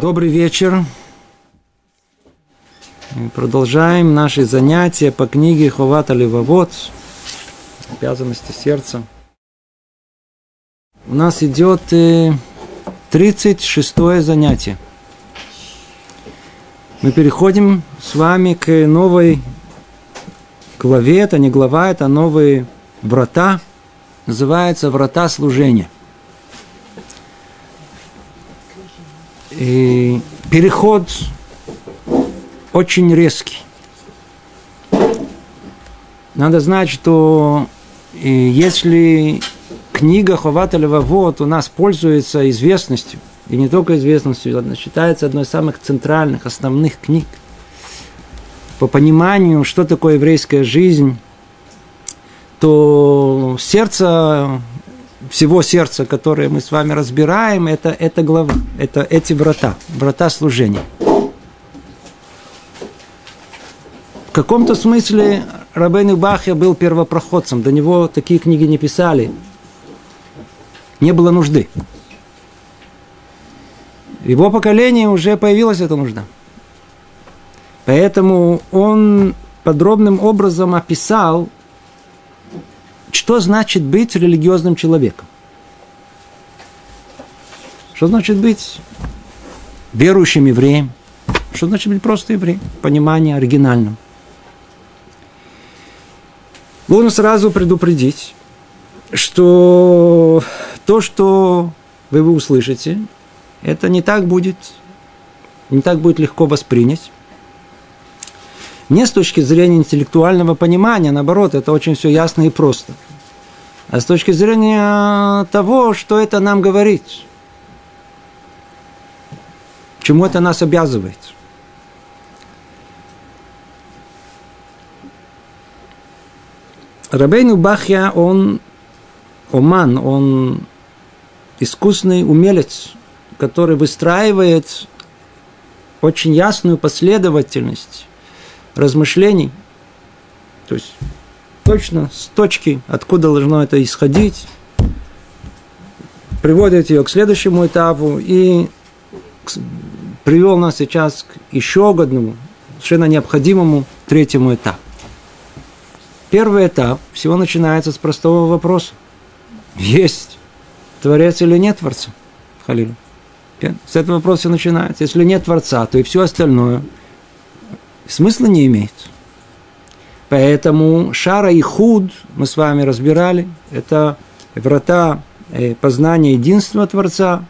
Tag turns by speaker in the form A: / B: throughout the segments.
A: Добрый вечер. Мы продолжаем наши занятия по книге Ховата Левовод «Обязанности сердца». У нас идет 36 э, занятие. Мы переходим с вами к новой главе. Это не глава, это новые врата. Называется «Врата служения». И переход очень резкий. Надо знать, что если книга Ховата Левовод у нас пользуется известностью, и не только известностью, она считается одной из самых центральных, основных книг, по пониманию, что такое еврейская жизнь, то сердце всего сердца, которое мы с вами разбираем, это, это глава, это эти врата, врата служения. В каком-то смысле Рабейн Бахья был первопроходцем, до него такие книги не писали. Не было нужды. В его поколении уже появилась эта нужда. Поэтому он подробным образом описал что значит быть религиозным человеком? Что значит быть верующим евреем? Что значит быть просто евреем? Понимание оригинальным. Нужно сразу предупредить, что то, что вы, услышите, это не так будет, не так будет легко воспринять. Не с точки зрения интеллектуального понимания, наоборот, это очень все ясно и просто. А с точки зрения того, что это нам говорит. Чему это нас обязывает. Рабейну Бахья, он оман, он искусный умелец, который выстраивает очень ясную последовательность размышлений, то есть точно с точки, откуда должно это исходить, приводит ее к следующему этапу и привел нас сейчас к еще одному, совершенно необходимому третьему этапу. Первый этап всего начинается с простого вопроса. Есть Творец или нет Творца? Халилу. С этого вопроса начинается. Если нет Творца, то и все остальное – смысла не имеет. Поэтому шара и худ мы с вами разбирали. Это врата э, познания единства Творца.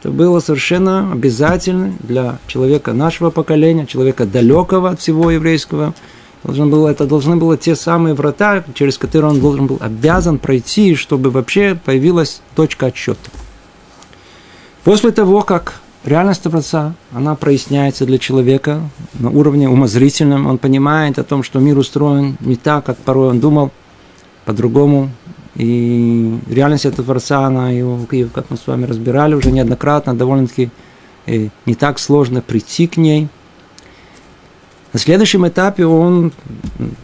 A: Это было совершенно обязательно для человека нашего поколения, человека далекого от всего еврейского. Должно было, это должны были те самые врата, через которые он должен был обязан пройти, чтобы вообще появилась точка отсчета. После того, как реальность Творца, она проясняется для человека на уровне умозрительном. Он понимает о том, что мир устроен не так, как порой он думал, по-другому. И реальность этого Творца, она его, как мы с вами разбирали уже неоднократно, довольно-таки э, не так сложно прийти к ней. На следующем этапе он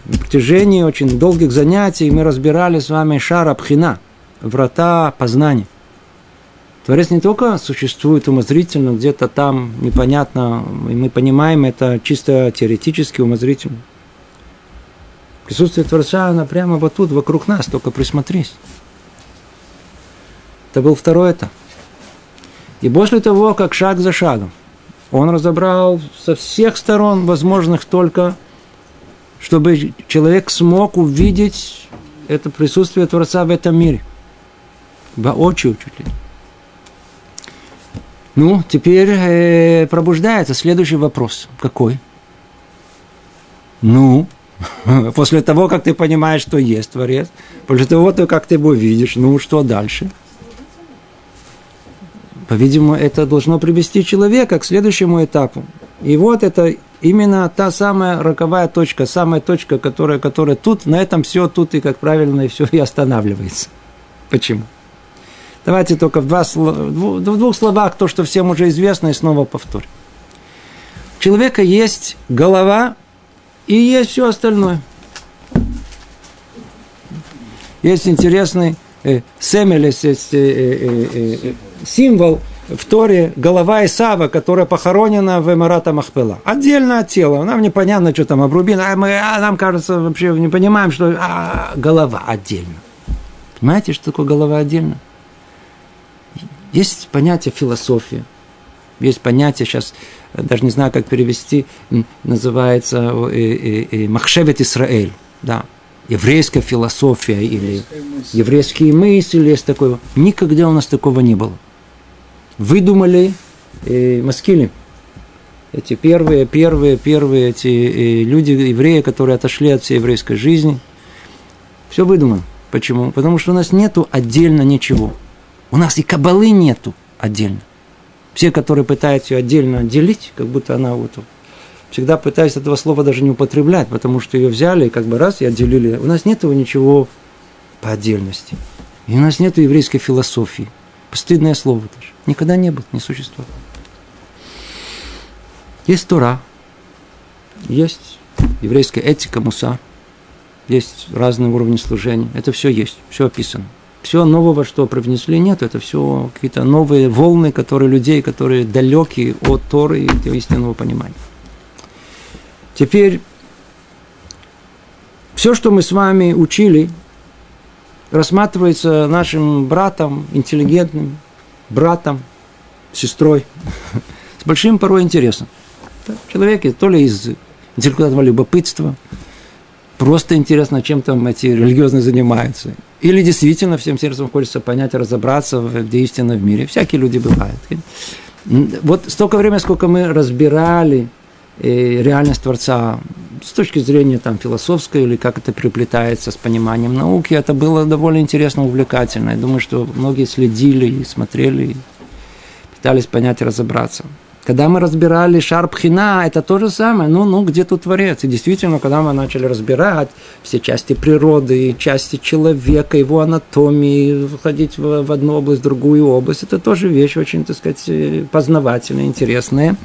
A: в протяжении очень долгих занятий мы разбирали с вами шара пхина, врата познания – Творец не только существует умозрительно, где-то там непонятно, и мы понимаем это чисто теоретически, умозрительно. Присутствие Творца, оно прямо вот тут, вокруг нас, только присмотрись. Это был второй этап. И после того, как шаг за шагом, он разобрал со всех сторон возможных только, чтобы человек смог увидеть это присутствие Творца в этом мире. Воочию чуть ли. Ну, теперь э, пробуждается следующий вопрос. Какой? Ну, после того, как ты понимаешь, что есть Творец, после того, как ты его видишь, ну, что дальше? По-видимому, это должно привести человека к следующему этапу. И вот это именно та самая роковая точка, самая точка, которая, которая тут, на этом все, тут и как правильно, и все и останавливается. Почему? Давайте только в, два, в двух словах то, что всем уже известно, и снова повторю. У человека есть голова и есть все остальное. Есть интересный э, семелес, есть э, э, э, э, символ в Торе голова Исава, которая похоронена в Эмарата Махпела. Отдельно от тела. Нам непонятно, что там обрубили. А, мы, а нам кажется, вообще не понимаем, что а, голова отдельно. Понимаете, что такое голова отдельно? Есть понятие философии. Есть понятие, сейчас даже не знаю, как перевести, называется э, э, э, Махшевет Исраэль. Да, еврейская философия или еврейские мысли, есть такое. Никогда у нас такого не было. Выдумали э, маскили. Эти первые, первые, первые эти э, люди, евреи, которые отошли от всей еврейской жизни. Все выдумано. Почему? Потому что у нас нету отдельно ничего. У нас и кабалы нету отдельно. Все, которые пытаются ее отдельно отделить, как будто она вот всегда пытаюсь этого слова даже не употреблять, потому что ее взяли и как бы раз и отделили. У нас нет ничего по отдельности. И у нас нет еврейской философии. Постыдное слово даже. Никогда не было, не существовало. Есть Тора, есть еврейская этика, муса, есть разные уровни служения. Это все есть, все описано. Все нового, что привнесли, нет. Это все какие-то новые волны, которые людей, которые далеки от Торы и истинного понимания. Теперь все, что мы с вами учили, рассматривается нашим братом, интеллигентным братом, сестрой, с большим порой интересом. Человеки то ли из интеллектуального любопытства, просто интересно, чем там эти религиозные занимаются. Или действительно всем сердцем хочется понять, разобраться, где истина в мире. Всякие люди бывают. Вот столько времени, сколько мы разбирали реальность Творца с точки зрения там, философской или как это переплетается с пониманием науки, это было довольно интересно, увлекательно. Я думаю, что многие следили и смотрели, и пытались понять разобраться. Когда мы разбирали Шарпхина, это то же самое. Ну, ну, где тут Творец? И действительно, когда мы начали разбирать все части природы, части человека, его анатомии, входить в, в одну область, в другую область, это тоже вещь очень, так сказать, познавательная, интересная.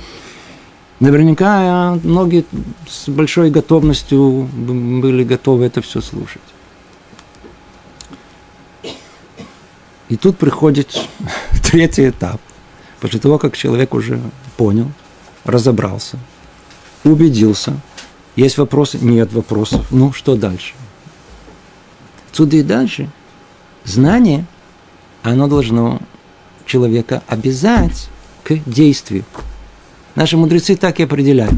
A: Наверняка многие с большой готовностью были готовы это все слушать. И тут приходит третий этап. После того, как человек уже понял, разобрался, убедился, есть вопросы, нет вопросов. Ну, что дальше? Отсюда и дальше знание, оно должно человека обязать к действию. Наши мудрецы так и определяют.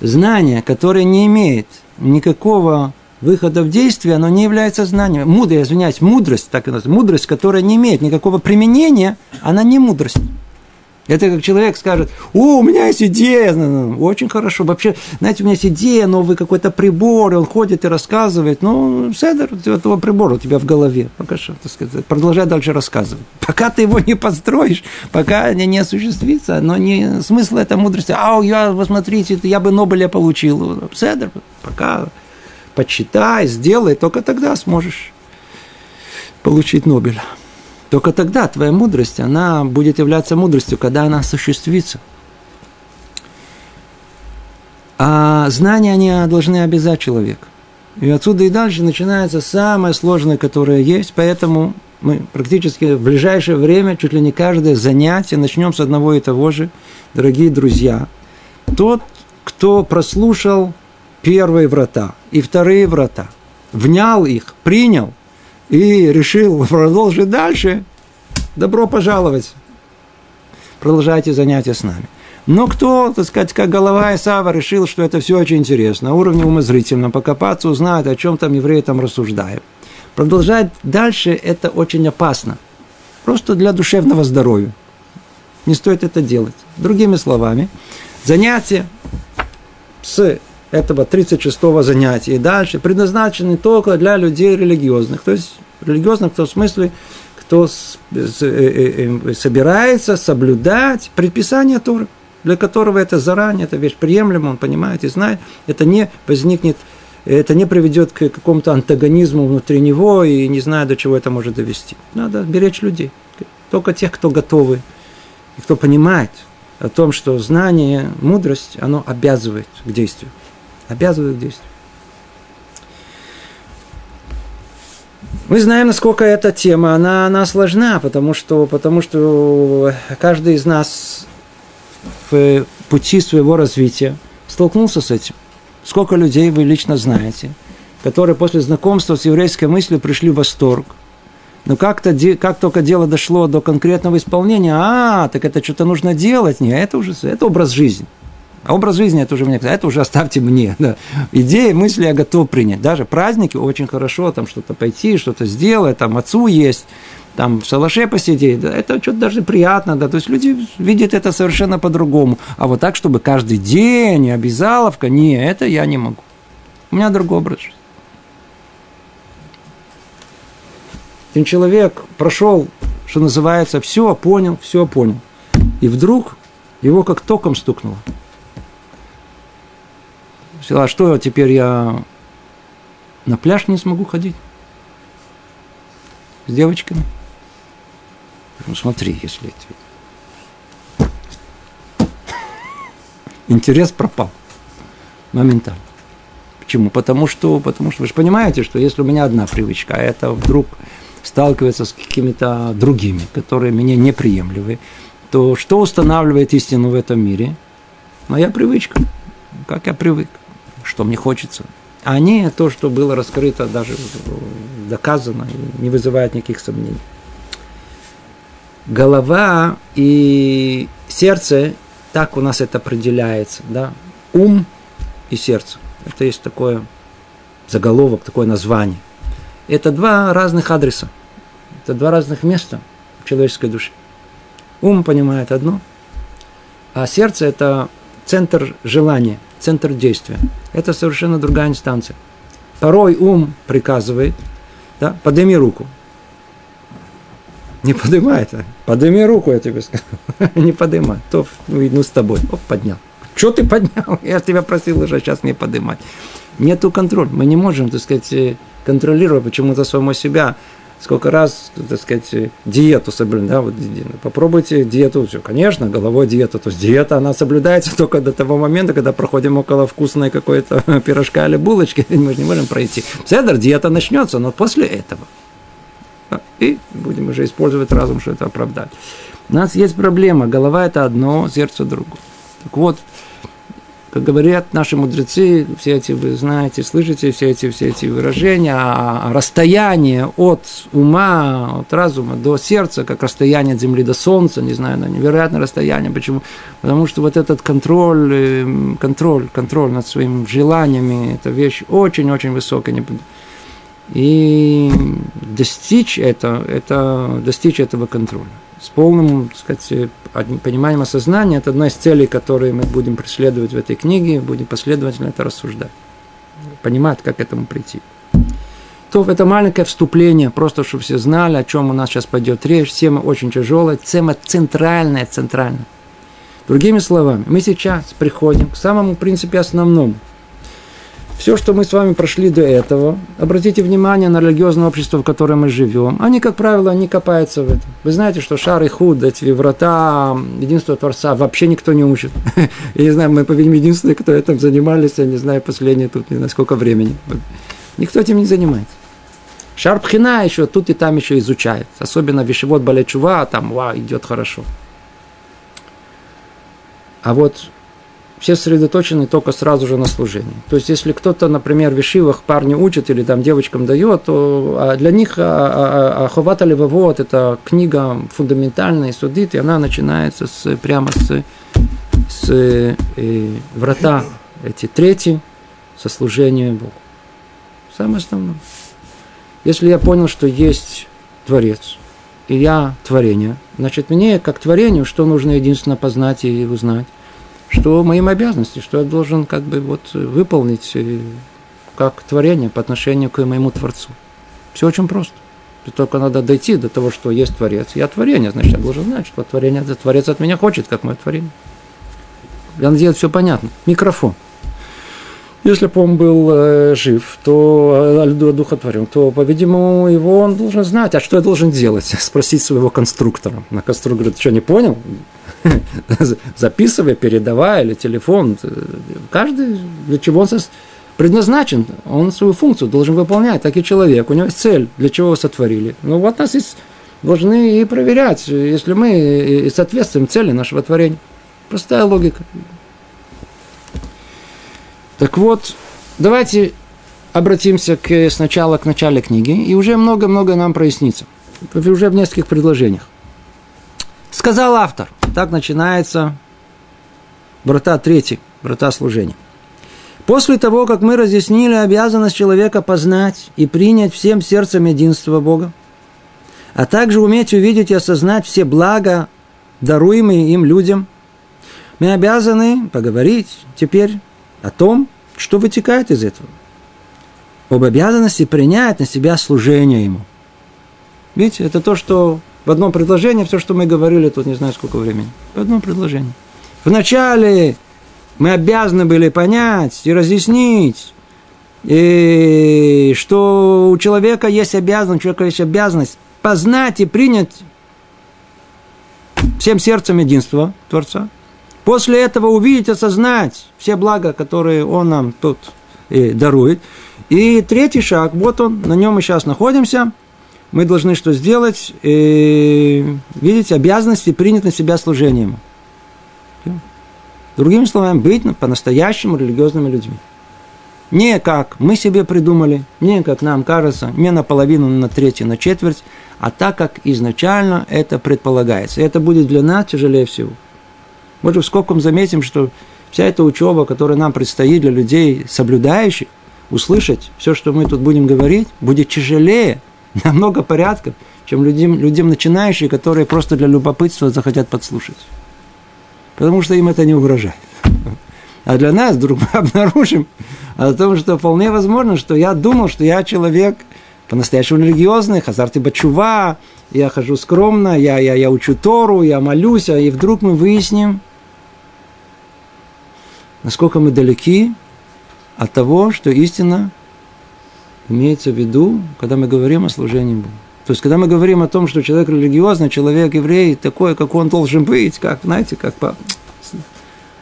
A: Знание, которое не имеет никакого выхода в действие, оно не является знанием. Мудрость, извиняюсь, мудрость, так и называется, мудрость, которая не имеет никакого применения, она не мудрость. Это как человек скажет, о, у меня есть идея. Ну, ну, очень хорошо. Вообще, знаете, у меня есть идея, новый какой-то прибор, он ходит и рассказывает. Ну, седер этого прибора у тебя в голове. Пока что, так сказать, продолжай дальше рассказывать. Пока ты его не построишь, пока не, не осуществится, но не смысл этой мудрости. А, я, посмотрите, я бы Нобеля получил. Седер, пока почитай, сделай, только тогда сможешь получить Нобеля. Только тогда твоя мудрость, она будет являться мудростью, когда она осуществится. А знания, они должны обязать человека. И отсюда и дальше начинается самое сложное, которое есть, поэтому мы практически в ближайшее время, чуть ли не каждое занятие, начнем с одного и того же, дорогие друзья. Тот, кто прослушал первые врата и вторые врата, внял их, принял – и решил продолжить дальше, добро пожаловать. Продолжайте занятия с нами. Но кто, так сказать, как голова Исава решил, что это все очень интересно, на уровне умозрительно, покопаться, узнать, о чем там евреи там рассуждают. Продолжать дальше это очень опасно. Просто для душевного здоровья. Не стоит это делать. Другими словами, занятия с этого 36-го занятия и дальше предназначены только для людей религиозных. То есть религиозных в том смысле, кто э, э, э, собирается соблюдать предписание Торы, для которого это заранее, это вещь приемлема, он понимает и знает, это не возникнет, это не приведет к какому-то антагонизму внутри него и не знаю, до чего это может довести. Надо беречь людей, только тех, кто готовы, и кто понимает о том, что знание, мудрость, оно обязывает к действию обязывают действию. Мы знаем, насколько эта тема, она, она сложна, потому что, потому что каждый из нас в пути своего развития столкнулся с этим. Сколько людей вы лично знаете, которые после знакомства с еврейской мыслью пришли в восторг. Но как-то, как только дело дошло до конкретного исполнения, а, так это что-то нужно делать. Не, это уже это образ жизни. А образ жизни это уже мне, это уже оставьте мне. Да. Идеи, мысли я готов принять. Даже праздники очень хорошо, там что-то пойти, что-то сделать, там отцу есть, там в шалаше посидеть. Да, это что-то даже приятно, да. То есть люди видят это совершенно по-другому. А вот так, чтобы каждый день обязаловка, не, это я не могу. У меня другой образ жизни. Один человек прошел, что называется, все понял, все понял. И вдруг его как током стукнуло. Сказала, что теперь я на пляж не смогу ходить с девочками? Ну смотри, если интерес пропал моментально. Почему? Потому что, потому что вы же понимаете, что если у меня одна привычка, а это вдруг сталкивается с какими-то другими, которые мне неприемлемы, то что устанавливает истину в этом мире? Моя привычка, как я привык что мне хочется, а не то, что было раскрыто, даже доказано, не вызывает никаких сомнений. Голова и сердце, так у нас это определяется, да, ум и сердце. Это есть такое заголовок, такое название. Это два разных адреса, это два разных места в человеческой душе. Ум понимает одно, а сердце – это центр желания – центр действия. Это совершенно другая инстанция. Порой ум приказывает, да, подними руку. Не поднимает, а подними руку, я тебе скажу. Не поднимай. То, ну, с тобой. Оп, поднял. Что ты поднял? Я тебя просил уже сейчас не поднимать. Нету контроля. Мы не можем, так сказать, э, контролировать почему-то самого себя сколько раз, так сказать, диету соблюдать, да, вот попробуйте диету, все, конечно, головой диета, то есть диета, она соблюдается только до того момента, когда проходим около вкусной какой-то пирожка или булочки, мы же не можем пройти. Седер, диета начнется, но после этого. И будем уже использовать разум, что это оправдать. У нас есть проблема, голова это одно, сердце другое. Так вот, как говорят наши мудрецы, все эти, вы знаете, слышите все эти, все эти выражения, а, а расстояние от ума, от разума до сердца, как расстояние от земли до солнца, не знаю, на невероятное расстояние. Почему? Потому что вот этот контроль, эм, контроль, контроль над своими желаниями, это вещь очень-очень высокая. И достичь это, это достичь этого контроля с полным, так сказать, пониманием осознания, это одна из целей, которые мы будем преследовать в этой книге, будем последовательно это рассуждать. Понимать, как к этому прийти. То это маленькое вступление, просто чтобы все знали, о чем у нас сейчас пойдет речь. Тема очень тяжелая, тема центральная, центральная. Другими словами, мы сейчас приходим к самому, принципе, основному – все, что мы с вами прошли до этого, обратите внимание на религиозное общество, в котором мы живем. Они, как правило, не копаются в этом. Вы знаете, что шар и худ, эти врата единства Творца вообще никто не учит. Я не знаю, мы, по-видимому, единственные, кто этим занимались, я не знаю, последние тут не знаю сколько времени. Никто этим не занимается. Шар пхина еще тут и там еще изучает. Особенно вишевод балечува, там, ва, идет хорошо. А вот все сосредоточены только сразу же на служении. То есть, если кто-то, например, в вишивах парни учит или там девочкам дает, то а для них Аховата Левовод – это книга фундаментальная, судит, и она начинается с, прямо с, с э, врата, эти третьи, со служения Богу. Самое основное. Если я понял, что есть Творец, и я творение, значит, мне, как творению, что нужно единственно познать и узнать? Что моим обязанностям, что я должен как бы вот выполнить э, как творение по отношению к моему Творцу. Все очень просто. Только надо дойти до того, что есть Творец. Я творение, значит, я должен знать, что творение, Творец от меня хочет, как мое творение. Я надеюсь, все понятно. Микрофон. Если бы он был э, жив, то э, одухотворен, то, по-видимому, его он должен знать. А что я должен делать? Спросить своего конструктора. На конструктор говорит, что, не понял? записывай, передавай, или телефон. Каждый, для чего он предназначен, он свою функцию должен выполнять, так и человек. У него есть цель, для чего его сотворили. Ну вот нас есть, должны и проверять, если мы соответствуем цели нашего творения. Простая логика. Так вот, давайте обратимся к, сначала к началу книги, и уже много-много нам прояснится. Уже в нескольких предложениях. Сказал автор. Так начинается врата третий, врата служения. После того, как мы разъяснили обязанность человека познать и принять всем сердцем единство Бога, а также уметь увидеть и осознать все блага, даруемые им людям, мы обязаны поговорить теперь о том, что вытекает из этого. Об обязанности принять на себя служение ему. Видите, это то, что в одном предложении, все, что мы говорили тут не знаю сколько времени. В одном предложении. Вначале мы обязаны были понять и разъяснить, и что у человека есть обязанность, у человека есть обязанность познать и принять всем сердцем единство Творца. После этого увидеть, осознать все блага, которые Он нам тут и дарует. И третий шаг, вот он, на нем мы сейчас находимся. Мы должны что сделать? И, видите, обязанности принять на себя служением. Другими словами, быть по-настоящему религиозными людьми. Не как мы себе придумали, не как нам кажется, не наполовину, на третью, на четверть, а так, как изначально это предполагается. И это будет для нас тяжелее всего. Мы же в скобком заметим, что вся эта учеба, которая нам предстоит для людей, соблюдающих, услышать все, что мы тут будем говорить, будет тяжелее на много порядков, чем людям, людям начинающим, которые просто для любопытства захотят подслушать потому что им это не угрожает. А для нас вдруг мы обнаружим о том, что вполне возможно, что я думал, что я человек по-настоящему религиозный, хазарты бачува, я хожу скромно, я, я, я учу Тору, я молюсь, а и вдруг мы выясним, насколько мы далеки от того, что истина имеется в виду, когда мы говорим о служении Богу. То есть, когда мы говорим о том, что человек религиозный, человек еврей, такой, как он должен быть, как, знаете, как по...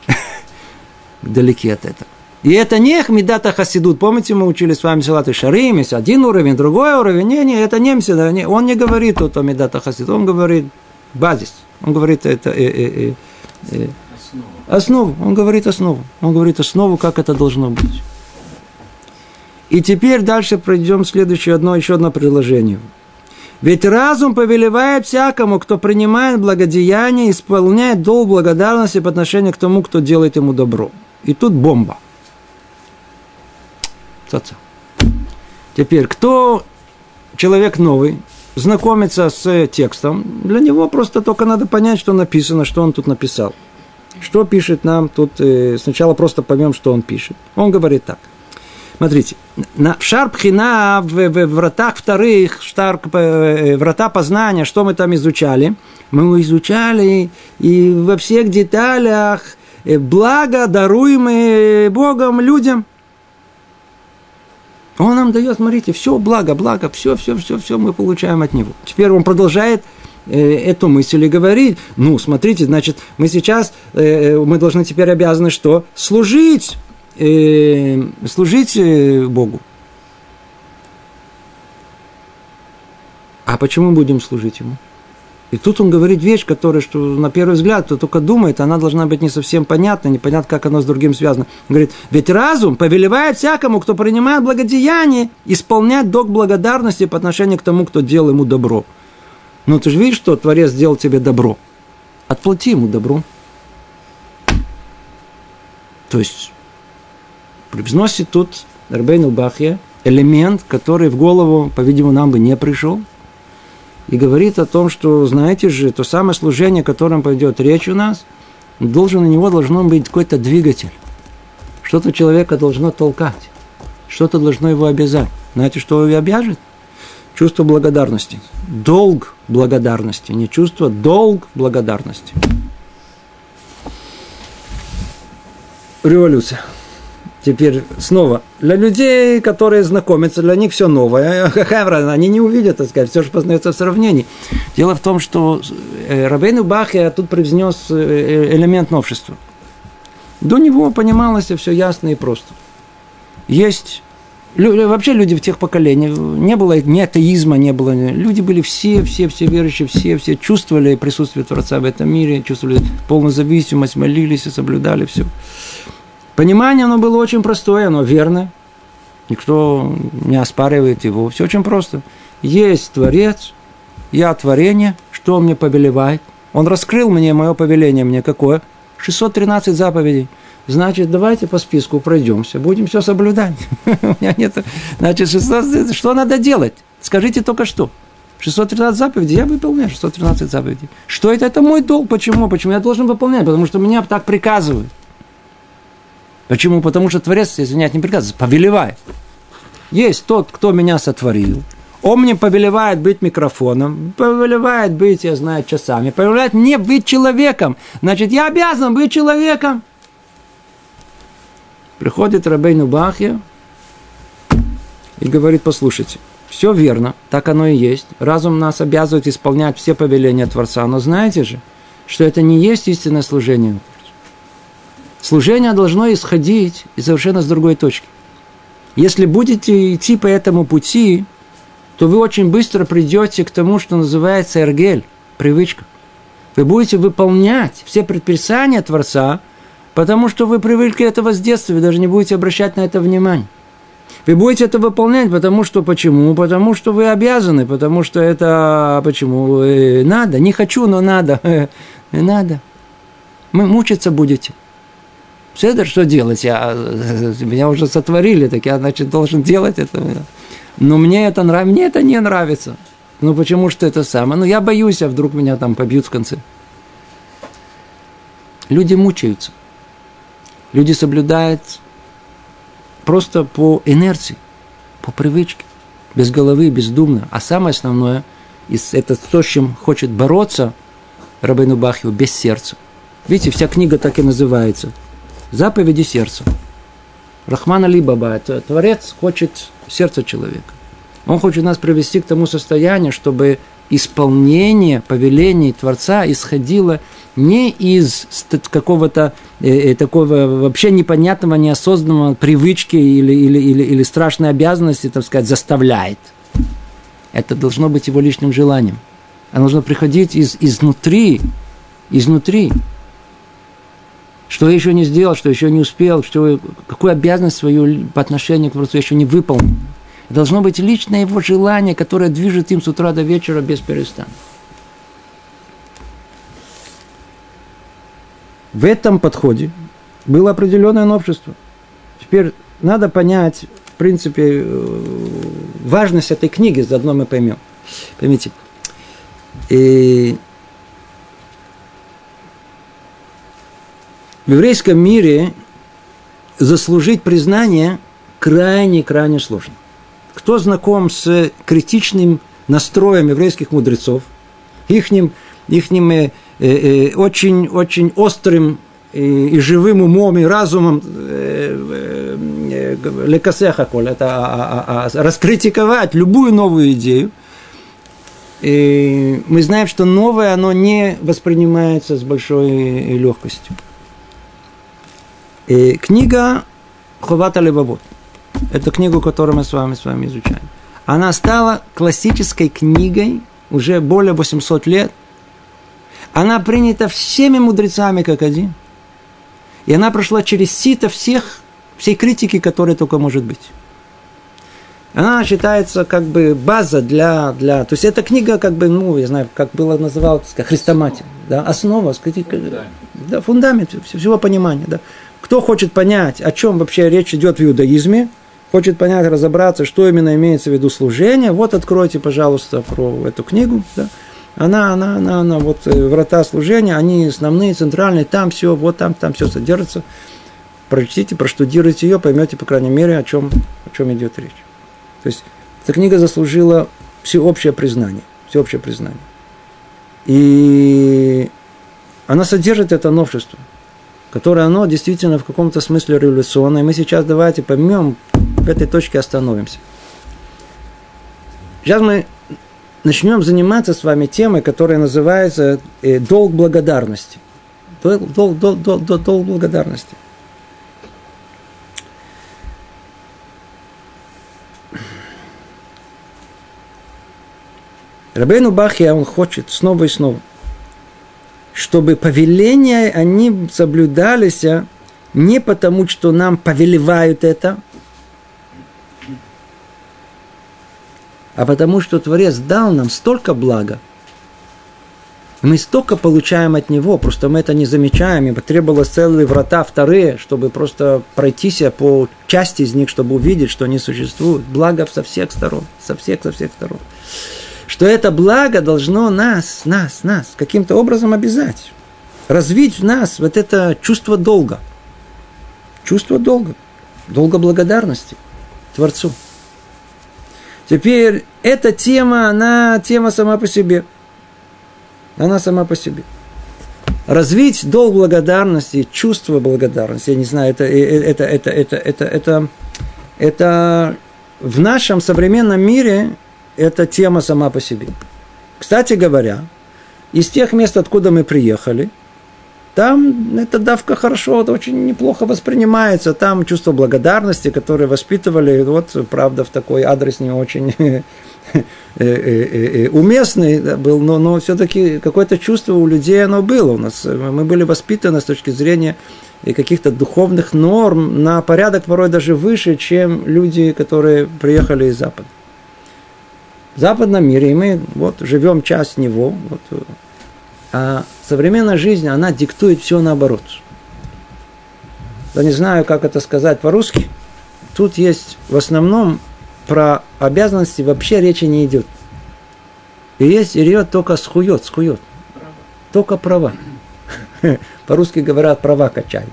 A: далеки от этого. И это не Ахмедата Хасидут. Помните, мы учили с вами Салат и Шарим, есть один уровень, другой уровень. Не, не, это не не, Он не говорит тут о Медата Хасидут, он говорит базис. Он говорит это э, э, э, э, основу. Он говорит основу. Он говорит основу, как это должно быть. И теперь дальше пройдем следующее одно, еще одно предложение. Ведь разум повелевает всякому, кто принимает благодеяние, исполняет долг благодарности по отношению к тому, кто делает ему добро. И тут бомба. Ца-ца. Теперь, кто человек новый, знакомится с текстом, для него просто только надо понять, что написано, что он тут написал. Что пишет нам тут, э, сначала просто поймем, что он пишет. Он говорит так. Смотрите, на, в Шарпхина, в, в, в вратах вторых, штар, э, врата познания, что мы там изучали? Мы изучали и во всех деталях э, благо, даруемые Богом людям. Он нам дает, смотрите, все благо, благо, все, все, все, все мы получаем от него. Теперь он продолжает э, эту мысль и говорит, ну, смотрите, значит, мы сейчас, мы должны теперь обязаны что? Служить э, служить э, Богу. А почему будем служить Ему? И тут он говорит вещь, которая, что на первый взгляд, кто только думает, она должна быть не совсем понятна, непонятно, как оно с другим связано. Он говорит, ведь разум повелевает всякому, кто принимает благодеяние, исполнять долг благодарности по отношению к тому, кто делал ему добро. Ну, ты же видишь, что Творец сделал тебе добро. Отплати ему добро. То есть, Привносит тут Рабейну Бахья элемент, который в голову, по-видимому, нам бы не пришел. И говорит о том, что, знаете же, то самое служение, о котором пойдет речь у нас, должен, у него должно быть какой-то двигатель. Что-то человека должно толкать. Что-то должно его обязать. Знаете, что его обяжет? Чувство благодарности. Долг благодарности. Не чувство, долг благодарности. Революция. Теперь снова, для людей, которые знакомятся, для них все новое. Какая разница? Они не увидят, так сказать, все же познается в сравнении. Дело в том, что э, Рабейну Бахе тут привнес э, э, элемент новшества. До него понималось все ясно и просто. есть Вообще люди в тех поколениях, не было ни атеизма, не было. Люди были все, все, все верующие, все, все чувствовали присутствие Творца в этом мире, чувствовали полную зависимость, молились и соблюдали все. Понимание, оно было очень простое, оно верно. Никто не оспаривает его. Все очень просто. Есть Творец, я творение, что он мне повелевает? Он раскрыл мне мое повеление, мне какое? 613 заповедей. Значит, давайте по списку пройдемся, будем все соблюдать. У меня нет... Значит, 613... Что надо делать? Скажите только что. 613 заповедей, я выполняю 613 заповедей. Что это? Это мой долг. Почему? Почему я должен выполнять? Потому что меня так приказывают. Почему? Потому что Творец, извиняюсь, не приказывает, повелевает. Есть тот, кто меня сотворил. Он мне повелевает быть микрофоном, повелевает быть, я знаю, часами, повелевает мне быть человеком. Значит, я обязан быть человеком. Приходит Рабейну Бахья и говорит, послушайте, все верно, так оно и есть. Разум нас обязывает исполнять все повеления Творца. Но знаете же, что это не есть истинное служение. Служение должно исходить из совершенно с другой точки. Если будете идти по этому пути, то вы очень быстро придете к тому, что называется эргель, привычка. Вы будете выполнять все предписания Творца, потому что вы привыкли этого с детства, вы даже не будете обращать на это внимание. Вы будете это выполнять, потому что почему? Потому что вы обязаны, потому что это почему? Э, надо, не хочу, но надо. надо. Мы мучиться будете. Седер, что делать? Я, меня уже сотворили, так я, значит, должен делать это. Но мне это нравится, мне это не нравится. Ну, почему что это самое? Ну, я боюсь, а вдруг меня там побьют в конце. Люди мучаются. Люди соблюдают просто по инерции, по привычке, без головы, бездумно. А самое основное, это то, с чем хочет бороться Рабейну Бахью, без сердца. Видите, вся книга так и называется – заповеди сердца. Рахман Али Баба, это Творец хочет сердца человека. Он хочет нас привести к тому состоянию, чтобы исполнение повелений Творца исходило не из какого-то э, э, такого вообще непонятного, неосознанного привычки или, или, или, или страшной обязанности, так сказать, заставляет. Это должно быть его личным желанием. Оно должно приходить из, изнутри, изнутри что я еще не сделал, что еще не успел, что, какую обязанность свою по отношению к Творцу еще не выполнил. Должно быть личное его желание, которое движет им с утра до вечера без перестанка. В этом подходе было определенное новшество. Теперь надо понять, в принципе, э, важность этой книги, заодно мы поймем. Поймите. И в еврейском мире заслужить признание крайне-крайне сложно. Кто знаком с критичным настроем еврейских мудрецов, ихним, ихним э, э, очень, очень острым и, и живым умом и разумом э, э, э лекасеха коль, это а, а, а, раскритиковать любую новую идею. И мы знаем, что новое, оно не воспринимается с большой легкостью. И книга Хувата Левовод. Это книгу, которую мы с вами, с вами изучаем. Она стала классической книгой уже более 800 лет. Она принята всеми мудрецами как один. И она прошла через сито всех, всей критики, которая только может быть. Она считается как бы база для, для... То есть эта книга как бы, ну, я знаю, как было называлось, как христоматия, да, основа, сказать, фундамент. Да, фундамент всего понимания, да. Кто хочет понять, о чем вообще речь идет в иудаизме, хочет понять, разобраться, что именно имеется в виду служение, вот откройте, пожалуйста, про эту книгу. Да. Она, она, она, она, вот э, врата служения, они основные, центральные, там все, вот там, там все содержится. Прочтите, проштудируйте ее, поймете, по крайней мере, о чем, о чем идет речь. То есть эта книга заслужила всеобщее признание. Всеобщее признание. И она содержит это новшество которое оно действительно в каком-то смысле революционное. Мы сейчас давайте поймем, в этой точке остановимся. Сейчас мы начнем заниматься с вами темой, которая называется э, «Долг благодарности». Долг, долг, долг, долг, долг, благодарности. Рабейну Бахия, он хочет снова и снова чтобы повеления, они соблюдались а не потому, что нам повелевают это, а потому, что Творец дал нам столько блага, мы столько получаем от него, просто мы это не замечаем, и потребовалось целые врата вторые, чтобы просто пройтись по части из них, чтобы увидеть, что они существуют. Благо со всех сторон, со всех, со всех сторон. Что это благо должно нас, нас, нас каким-то образом обязать. Развить в нас вот это чувство долга. Чувство долга. Долга благодарности Творцу. Теперь эта тема, она тема сама по себе – она сама по себе. Развить долг благодарности, чувство благодарности, я не знаю, это, это, это, это, это, это, это в нашем современном мире это тема сама по себе. Кстати говоря, из тех мест, откуда мы приехали, там эта давка хорошо, это очень неплохо воспринимается. Там чувство благодарности, которое воспитывали, вот, правда, в такой адрес не очень Э, э, э, уместный был, но, но все-таки какое-то чувство у людей оно было. У нас, мы были воспитаны с точки зрения каких-то духовных норм на порядок порой даже выше, чем люди, которые приехали из Запада. Западном мире, и мы вот живем часть него, вот, а современная жизнь, она диктует все наоборот. Я не знаю, как это сказать по-русски. Тут есть в основном про обязанности вообще речи не идет. И есть речь только схует, схует. Только права. По-русски говорят, права качать.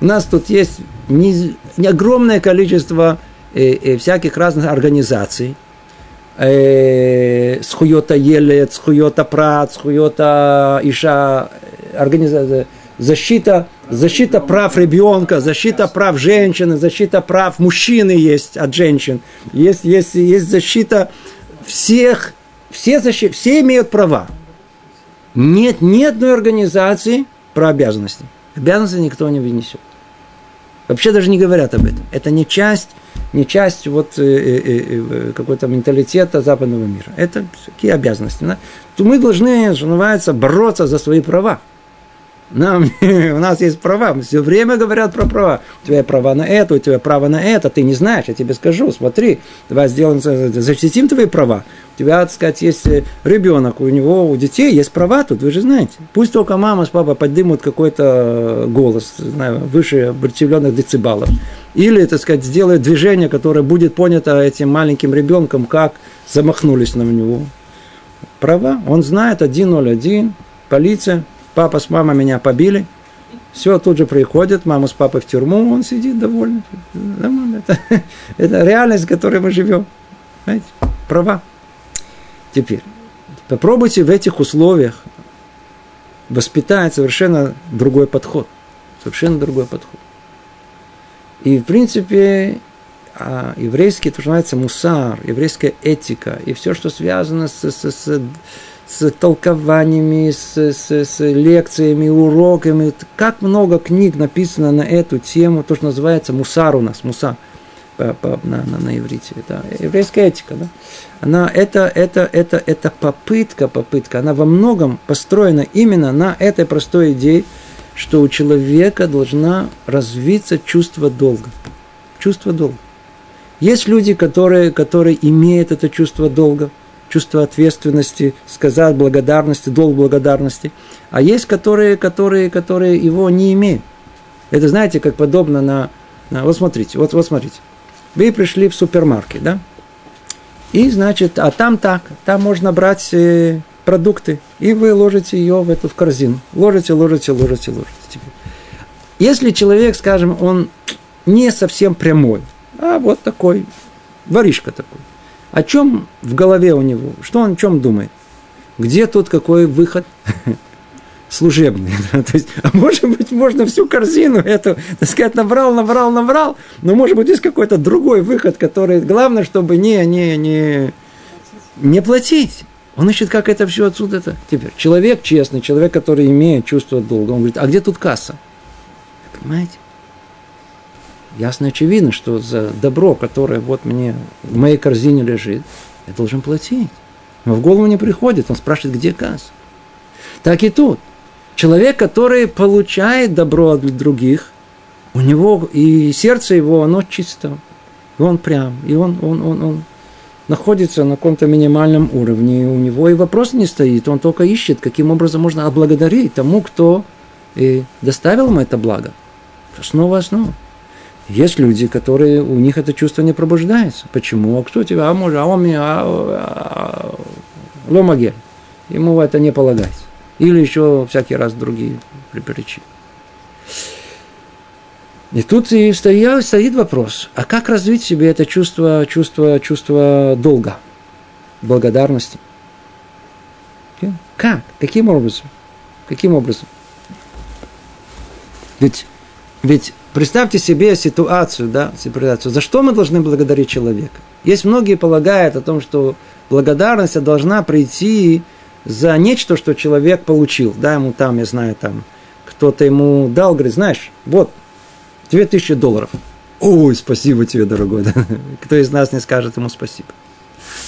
A: У нас тут есть не, не огромное количество э, э, всяких разных организаций. Э, схуета елет, схуета прат, схуета иша, организация, защита защита прав ребенка, защита прав женщины, защита прав мужчины есть от женщин. Есть, есть, есть защита всех, все, защи, все имеют права. Нет ни одной организации про обязанности. Обязанности никто не вынесет. Вообще даже не говорят об этом. Это не часть, не часть вот э, э, э, какого-то менталитета западного мира. Это какие обязанности. Да? То мы должны, что называется, бороться за свои права. Нам, у нас есть права, все время говорят про права. У тебя права на это, у тебя право на это, ты не знаешь, я тебе скажу, смотри, давай сделаем, защитим твои права. Тебя, так сказать, есть э, ребенок, у него, у детей есть права тут, вы же знаете. Пусть только мама с папой поднимут какой-то голос, знаю, выше определенных децибалов. Или, так сказать, сделают движение, которое будет понято этим маленьким ребенком, как замахнулись на него. Права, он знает 101, полиция, папа с мамой меня побили, все, тут же приходит, мама с папой в тюрьму, он сидит довольный. Это, это реальность, в которой мы живем. Знаете, права. Теперь, попробуйте в этих условиях воспитать совершенно другой подход. Совершенно другой подход. И, в принципе, а еврейский, то, что называется мусар, еврейская этика, и все, что связано с, с, с с толкованиями, с, с, с лекциями, уроками. Как много книг написано на эту тему, то, что называется мусар у нас, мусар по, по, на, на, на иврите. Это еврейская этика. Да? Она, это, это, это, это попытка, попытка, она во многом построена именно на этой простой идее, что у человека должна развиться чувство долга. Чувство долга. Есть люди, которые, которые имеют это чувство долга – чувство ответственности, сказать благодарности, долг благодарности. А есть, которые, которые, которые его не имеют. Это, знаете, как подобно на... на вот смотрите, вот, вот смотрите. Вы пришли в супермаркет, да? И, значит, а там так, там можно брать э, продукты, и вы ложите ее в эту в корзину. Ложите, ложите, ложите, ложите. Если человек, скажем, он не совсем прямой, а вот такой, воришка такой, о чем в голове у него? Что он о чем думает? Где тут какой выход? служебный. То есть, а может быть, можно всю корзину эту, так сказать, набрал, набрал, набрал, но может быть, есть какой-то другой выход, который, главное, чтобы не, не, не, не платить. Он ищет, как это все отсюда это. Теперь, человек честный, человек, который имеет чувство долга, он говорит, а где тут касса? Понимаете? ясно очевидно, что за добро, которое вот мне в моей корзине лежит, я должен платить. Но в голову не приходит. Он спрашивает, где касса. Так и тут. Человек, который получает добро от других, у него и сердце его, оно чисто. И он прям, и он, он, он, он находится на каком-то минимальном уровне. У него и вопрос не стоит, он только ищет, каким образом можно облагодарить тому, кто и доставил ему это благо. Основа основа. Есть люди, которые у них это чувство не пробуждается. Почему? А кто тебя? А может, а он меня, а, а, ломаге. Ему это не полагается. Или еще всякий раз другие причины. И тут и стоит, стоит вопрос, а как развить в себе это чувство, чувство, чувство долга, благодарности? Как? Каким образом? Каким образом? Ведь, ведь представьте себе ситуацию, да, ситуацию, за что мы должны благодарить человека. Есть многие полагают о том, что благодарность должна прийти за нечто, что человек получил. Да, ему там, я знаю, там, кто-то ему дал, говорит, знаешь, вот, 2000 долларов. Ой, спасибо тебе, дорогой. Кто из нас не скажет ему спасибо?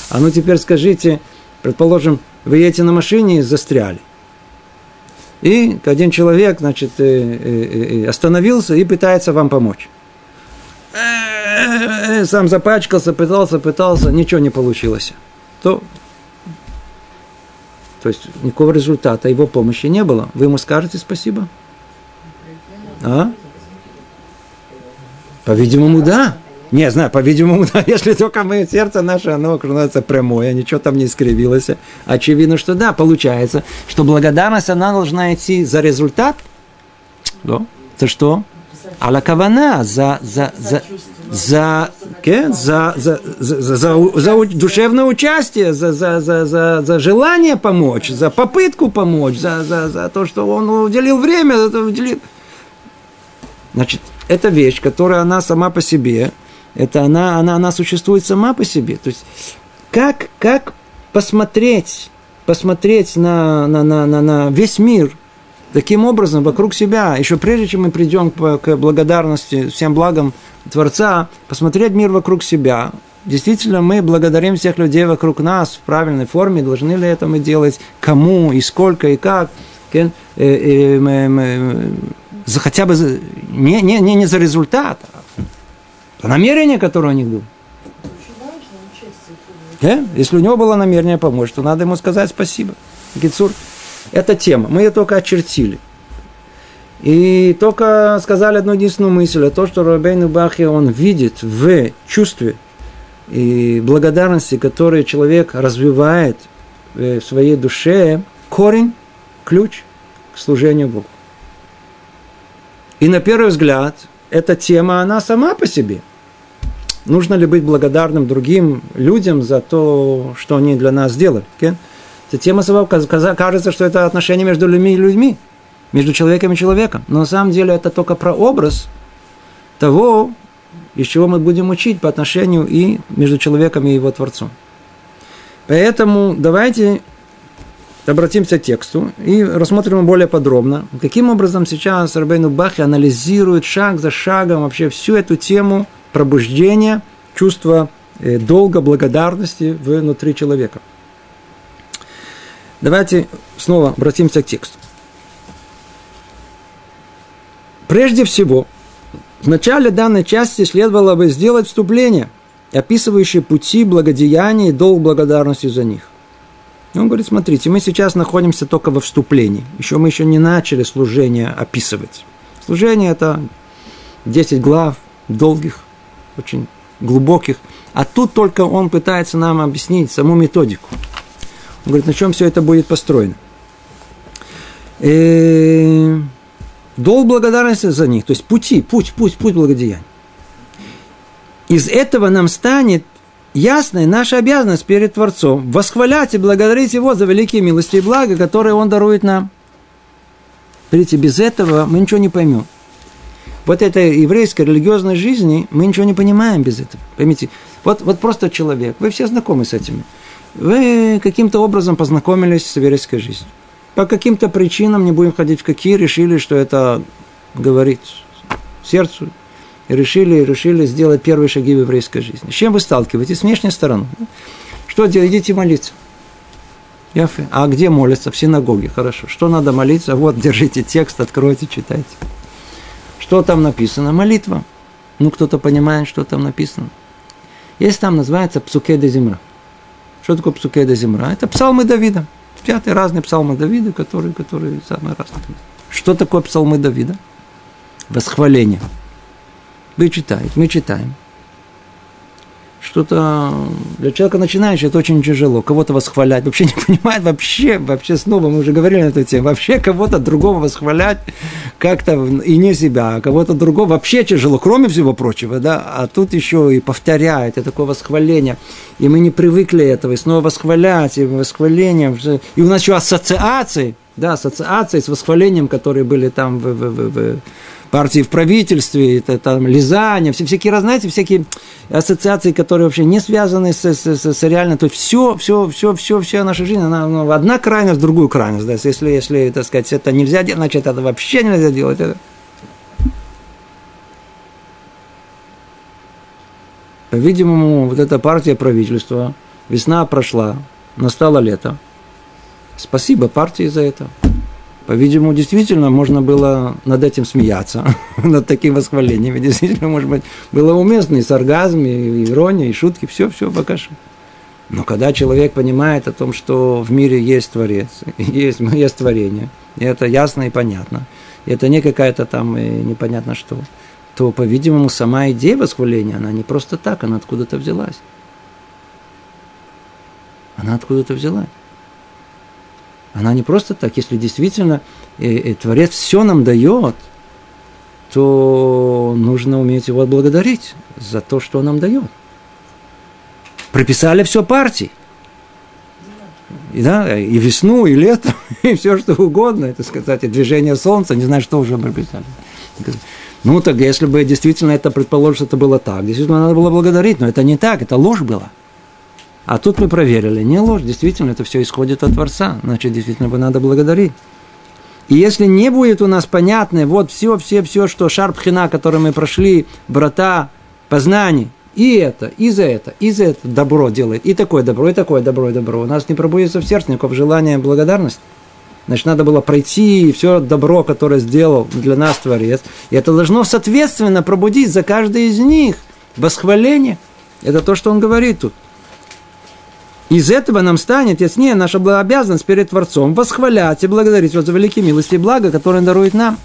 A: А ну теперь скажите, предположим, вы едете на машине и застряли. И один человек, значит, э, э, э, остановился и пытается вам помочь. Сам запачкался, пытался, пытался, ничего не получилось. То, то есть никакого результата его помощи не было. Вы ему скажете спасибо? А? По-видимому, да. Не знаю, по-видимому, да, если только мы, сердце наше, оно становится прямое, ничего там не искривилось. Очевидно, что да, получается, что благодарность, она должна идти за результат. Да. За что? Аля кавана, за, за, за, за, за, за, за, за, за, за душевное участие, за, за, за, за, за желание помочь, за попытку помочь, за, за, за то, что он уделил время, уделил. Значит, это вещь, которая она сама по себе, это она, она, она существует сама по себе. То есть, как, как посмотреть, посмотреть на, на, на, на, на весь мир таким образом вокруг себя, еще прежде чем мы придем к, благодарности, всем благам Творца, посмотреть мир вокруг себя, Действительно, мы благодарим всех людей вокруг нас в правильной форме, должны ли это мы делать, кому и сколько и как. Э, э, за хотя бы за, не, не, не, не за результат, а за намерение, которое у них было. Да? Если у него было намерение помочь, то надо ему сказать спасибо. Гицур, это тема. Мы ее только очертили. И только сказали одну единственную мысль, а то, что Рабейну Бахи, он видит в чувстве и благодарности, которые человек развивает в своей душе, корень, ключ к служению Богу. И на первый взгляд, эта тема, она сама по себе. Нужно ли быть благодарным другим людям за то, что они для нас сделали? Okay? Эта тема сама кажется, что это отношение между людьми и людьми, между человеком и человеком. Но на самом деле это только про образ того, из чего мы будем учить по отношению и между человеком и его Творцом. Поэтому давайте обратимся к тексту и рассмотрим более подробно, каким образом сейчас Рабейну Бахи анализирует шаг за шагом вообще всю эту тему пробуждения чувства э, долга, благодарности внутри человека. Давайте снова обратимся к тексту. Прежде всего, в начале данной части следовало бы сделать вступление, описывающее пути благодеяния и долг благодарности за них. Он говорит, смотрите, мы сейчас находимся только во вступлении. Еще мы еще не начали служение описывать. Служение – это 10 глав, долгих, очень глубоких. А тут только он пытается нам объяснить саму методику. Он говорит, на чем все это будет построено. И долг благодарности за них, то есть пути, путь, путь, путь благодеяния. Из этого нам станет ясная наша обязанность перед Творцом восхвалять и благодарить Его за великие милости и блага, которые Он дарует нам. Видите, без этого мы ничего не поймем. Вот этой еврейской религиозной жизни мы ничего не понимаем без этого. Поймите, вот, вот просто человек, вы все знакомы с этим. Вы каким-то образом познакомились с еврейской жизнью. По каким-то причинам, не будем ходить в какие, решили, что это говорит сердцу, и решили, решили сделать первые шаги в еврейской жизни. С чем вы сталкиваетесь? С внешней стороны. Что делать? Идите молиться. Яфы. А где молятся? В синагоге. Хорошо. Что надо молиться? Вот, держите текст, откройте, читайте. Что там написано? Молитва. Ну, кто-то понимает, что там написано. Есть там называется Псуке де Земра. Что такое Псуке де Земра? Это псалмы Давида. Пятый разные псалмы Давида, которые, которые самые разные. Что такое псалмы Давида? Восхваление. Вы читаете, мы читаем что-то для человека начинающего это очень тяжело. Кого-то восхвалять, вообще не понимает, вообще, вообще снова, мы уже говорили на эту тему, вообще кого-то другого восхвалять как-то и не себя, а кого-то другого вообще тяжело, кроме всего прочего, да, а тут еще и повторяет, это такое восхваление, и мы не привыкли этого, и снова восхвалять, и восхвалением, и у нас еще ассоциации, да, ассоциации с восхвалением, которые были там в, в, в, в партии в правительстве, это там лизание, все, всякие, знаете, всякие ассоциации, которые вообще не связаны с, с, с, с реально, то есть все, все, все, все, вся наша жизнь, она ну, одна крайность, другую крайность, да, если, если, так сказать, это нельзя делать, значит, это вообще нельзя делать. По-видимому, вот эта партия правительства, весна прошла, настало лето. Спасибо партии за это. По-видимому, действительно можно было над этим смеяться, над таким восхвалением. Действительно, может быть, было уместно и сарказм, и ирония, и шутки, все, все пока что. Но когда человек понимает о том, что в мире есть Творец, есть, есть творение, и это ясно и понятно, и это не какая-то там э, непонятно что, то, по-видимому, сама идея восхваления, она не просто так, она откуда-то взялась. Она откуда-то взялась. Она не просто так. Если действительно э, э, Творец все нам дает, то нужно уметь его отблагодарить за то, что он нам дает. Прописали все партии. И, да, и весну, и лето, и все что угодно, это сказать, и движение солнца, не знаю, что уже прописали. Ну, так если бы действительно это предположим, что это было так, действительно надо было благодарить, но это не так, это ложь была. А тут мы проверили, не ложь, действительно, это все исходит от Творца, значит, действительно, бы надо благодарить. И если не будет у нас понятно, вот все, все, все, что шарпхина, который мы прошли, брата, познание, и это, и за это, и за это добро делает, и такое добро, и такое добро, и добро. У нас не пробудется в сердце никакого желания благодарности. Значит, надо было пройти все добро, которое сделал для нас Творец. И это должно, соответственно, пробудить за каждый из них восхваление. Это то, что он говорит тут. Из этого нам станет яснее наша обязанность перед Творцом восхвалять и благодарить его за великие милости и блага, которые он дарует нам.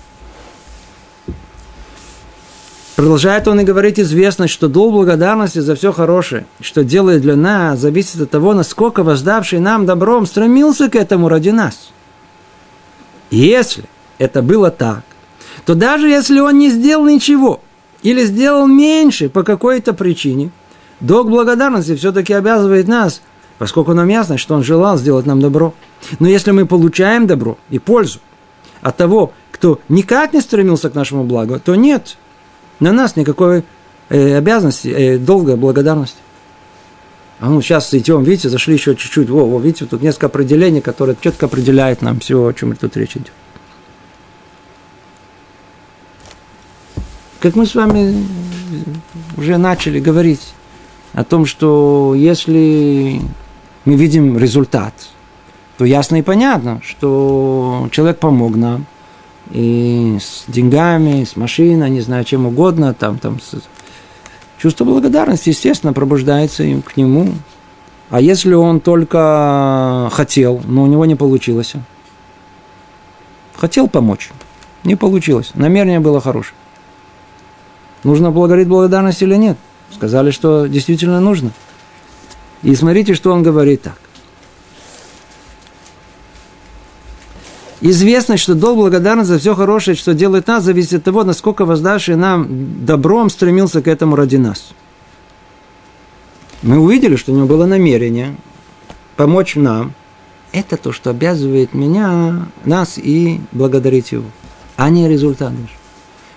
A: Продолжает он и говорить известность, что долг благодарности за все хорошее, что делает для нас, зависит от того, насколько воздавший нам добром стремился к этому ради нас. Если это было так, то даже если он не сделал ничего или сделал меньше по какой-то причине, долг благодарности все-таки обязывает нас поскольку нам ясно, что он желал сделать нам добро. Но если мы получаем добро и пользу от того, кто никак не стремился к нашему благу, то нет на нас никакой э, обязанности, э, долгой благодарности. А ну, сейчас идем, видите, зашли еще чуть-чуть. Во, во, видите, тут несколько определений, которые четко определяют нам все, о чем тут речь идет. Как мы с вами уже начали говорить о том, что если мы видим результат, то ясно и понятно, что человек помог нам и с деньгами, с машиной, не знаю, чем угодно, там, там, чувство благодарности, естественно, пробуждается им к нему. А если он только хотел, но у него не получилось, хотел помочь, не получилось, намерение было хорошее. Нужно благодарить благодарность или нет? Сказали, что действительно нужно – и смотрите, что он говорит так. Известно, что долг благодарности за все хорошее, что делает нас, зависит от того, насколько воздавший нам добром стремился к этому ради нас. Мы увидели, что у него было намерение помочь нам. Это то, что обязывает меня, нас и благодарить его, а не результат.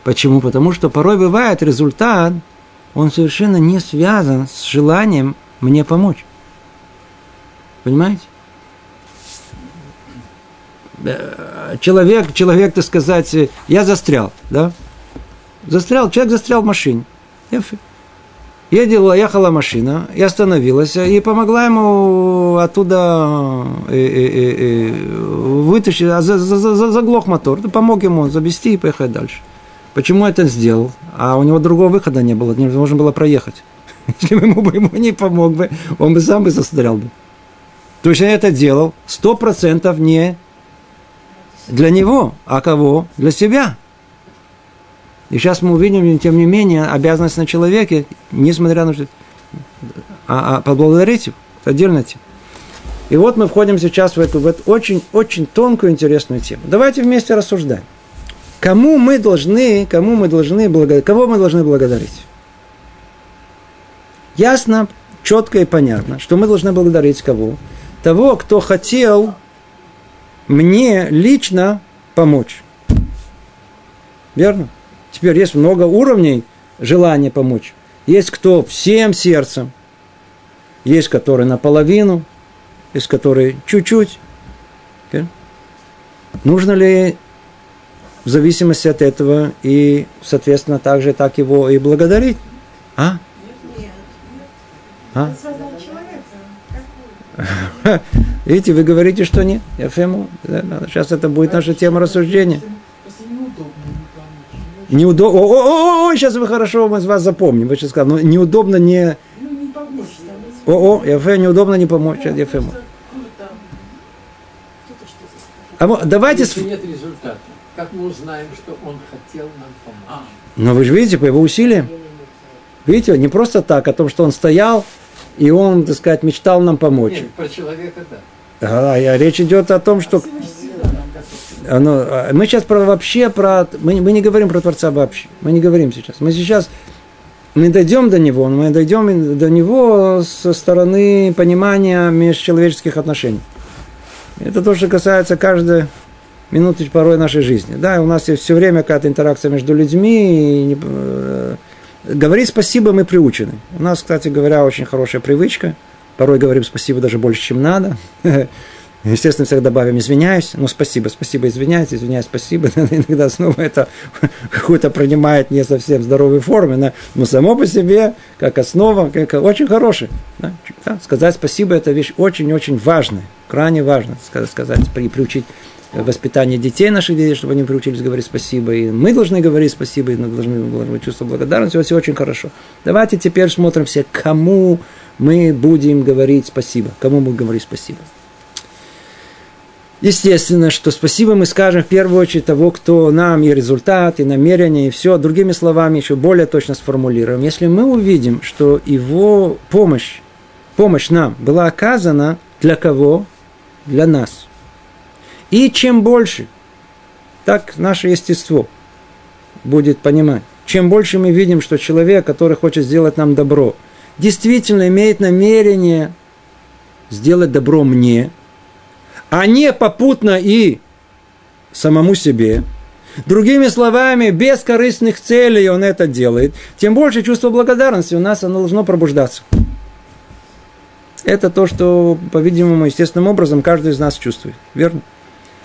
A: Почему? Потому что порой бывает результат, он совершенно не связан с желанием мне помочь. Понимаете? Э, человек, человек, так сказать, я застрял, да? Застрял, человек застрял в машине. Ездила, ехала машина и остановилась, и помогла ему оттуда э, э, э, э вытащить, а за, за, за, заглох мотор, помог ему завести и поехать дальше. Почему это сделал? А у него другого выхода не было, невозможно было проехать. Если бы ему, бы ему не помог бы, он бы сам бы застрял бы. То есть это делал сто процентов не для него, а кого? Для себя. И сейчас мы увидим, тем не менее, обязанность на человеке, несмотря на что, а, а поблагодарить его. Это отдельная тема. И вот мы входим сейчас в эту, в эту очень-очень тонкую, интересную тему. Давайте вместе рассуждаем. Кому мы должны, кому мы должны благодарить, кого мы должны благодарить? Ясно, четко и понятно, что мы должны благодарить кого? Того, кто хотел мне лично помочь. Верно? Теперь есть много уровней желания помочь. Есть кто всем сердцем, есть который наполовину, есть который чуть-чуть. Нужно ли в зависимости от этого и, соответственно, также так его и благодарить? А? А? Видите, вы говорите, что нет. Я фему. Сейчас это будет наша тема рассуждения. Неудобно. О, о, о, сейчас вы хорошо, мы вас запомним. Вы сейчас сказали, но неудобно не... О, о, я фе, неудобно не помочь. Я фему. А давайте... Если нет результата, как мы узнаем, что он хотел нам помочь? Но вы же видите, по его усилиям. Видите, не просто так, о том, что он стоял, и он, так сказать, мечтал нам помочь. Нет,
B: про человека, да.
A: А, а речь идет о том, что... Оно, а, мы сейчас про, вообще про... Мы, мы не говорим про Творца вообще. Мы не говорим сейчас. Мы сейчас... Мы дойдем до него, мы дойдем до него со стороны понимания межчеловеческих отношений. Это то, что касается каждой минуты порой нашей жизни. Да, у нас есть все время какая-то интеракция между людьми, и э, Говорить спасибо мы приучены. У нас, кстати говоря, очень хорошая привычка. Порой говорим спасибо даже больше, чем надо. Естественно, всегда добавим извиняюсь, но спасибо, спасибо, извиняюсь, извиняюсь, спасибо. Иногда снова это какой-то принимает не совсем здоровой форме, но само по себе, как основа, как, очень хороший. Сказать спасибо – это вещь очень-очень важная, крайне важно сказать, при, приучить воспитание детей наших детей, чтобы они приучились говорить спасибо. И мы должны говорить спасибо, и мы должны, должны чувствовать благодарность. Все, все очень хорошо. Давайте теперь смотрим все, кому мы будем говорить спасибо. Кому мы будем говорить спасибо. Естественно, что спасибо мы скажем в первую очередь того, кто нам и результат, и намерение, и все. Другими словами, еще более точно сформулируем. Если мы увидим, что его помощь, помощь нам была оказана для кого? Для нас – и чем больше, так наше естество будет понимать, чем больше мы видим, что человек, который хочет сделать нам добро, действительно имеет намерение сделать добро мне, а не попутно и самому себе, Другими словами, без корыстных целей он это делает, тем больше чувство благодарности у нас оно должно пробуждаться. Это то, что, по-видимому, естественным образом каждый из нас чувствует. Верно?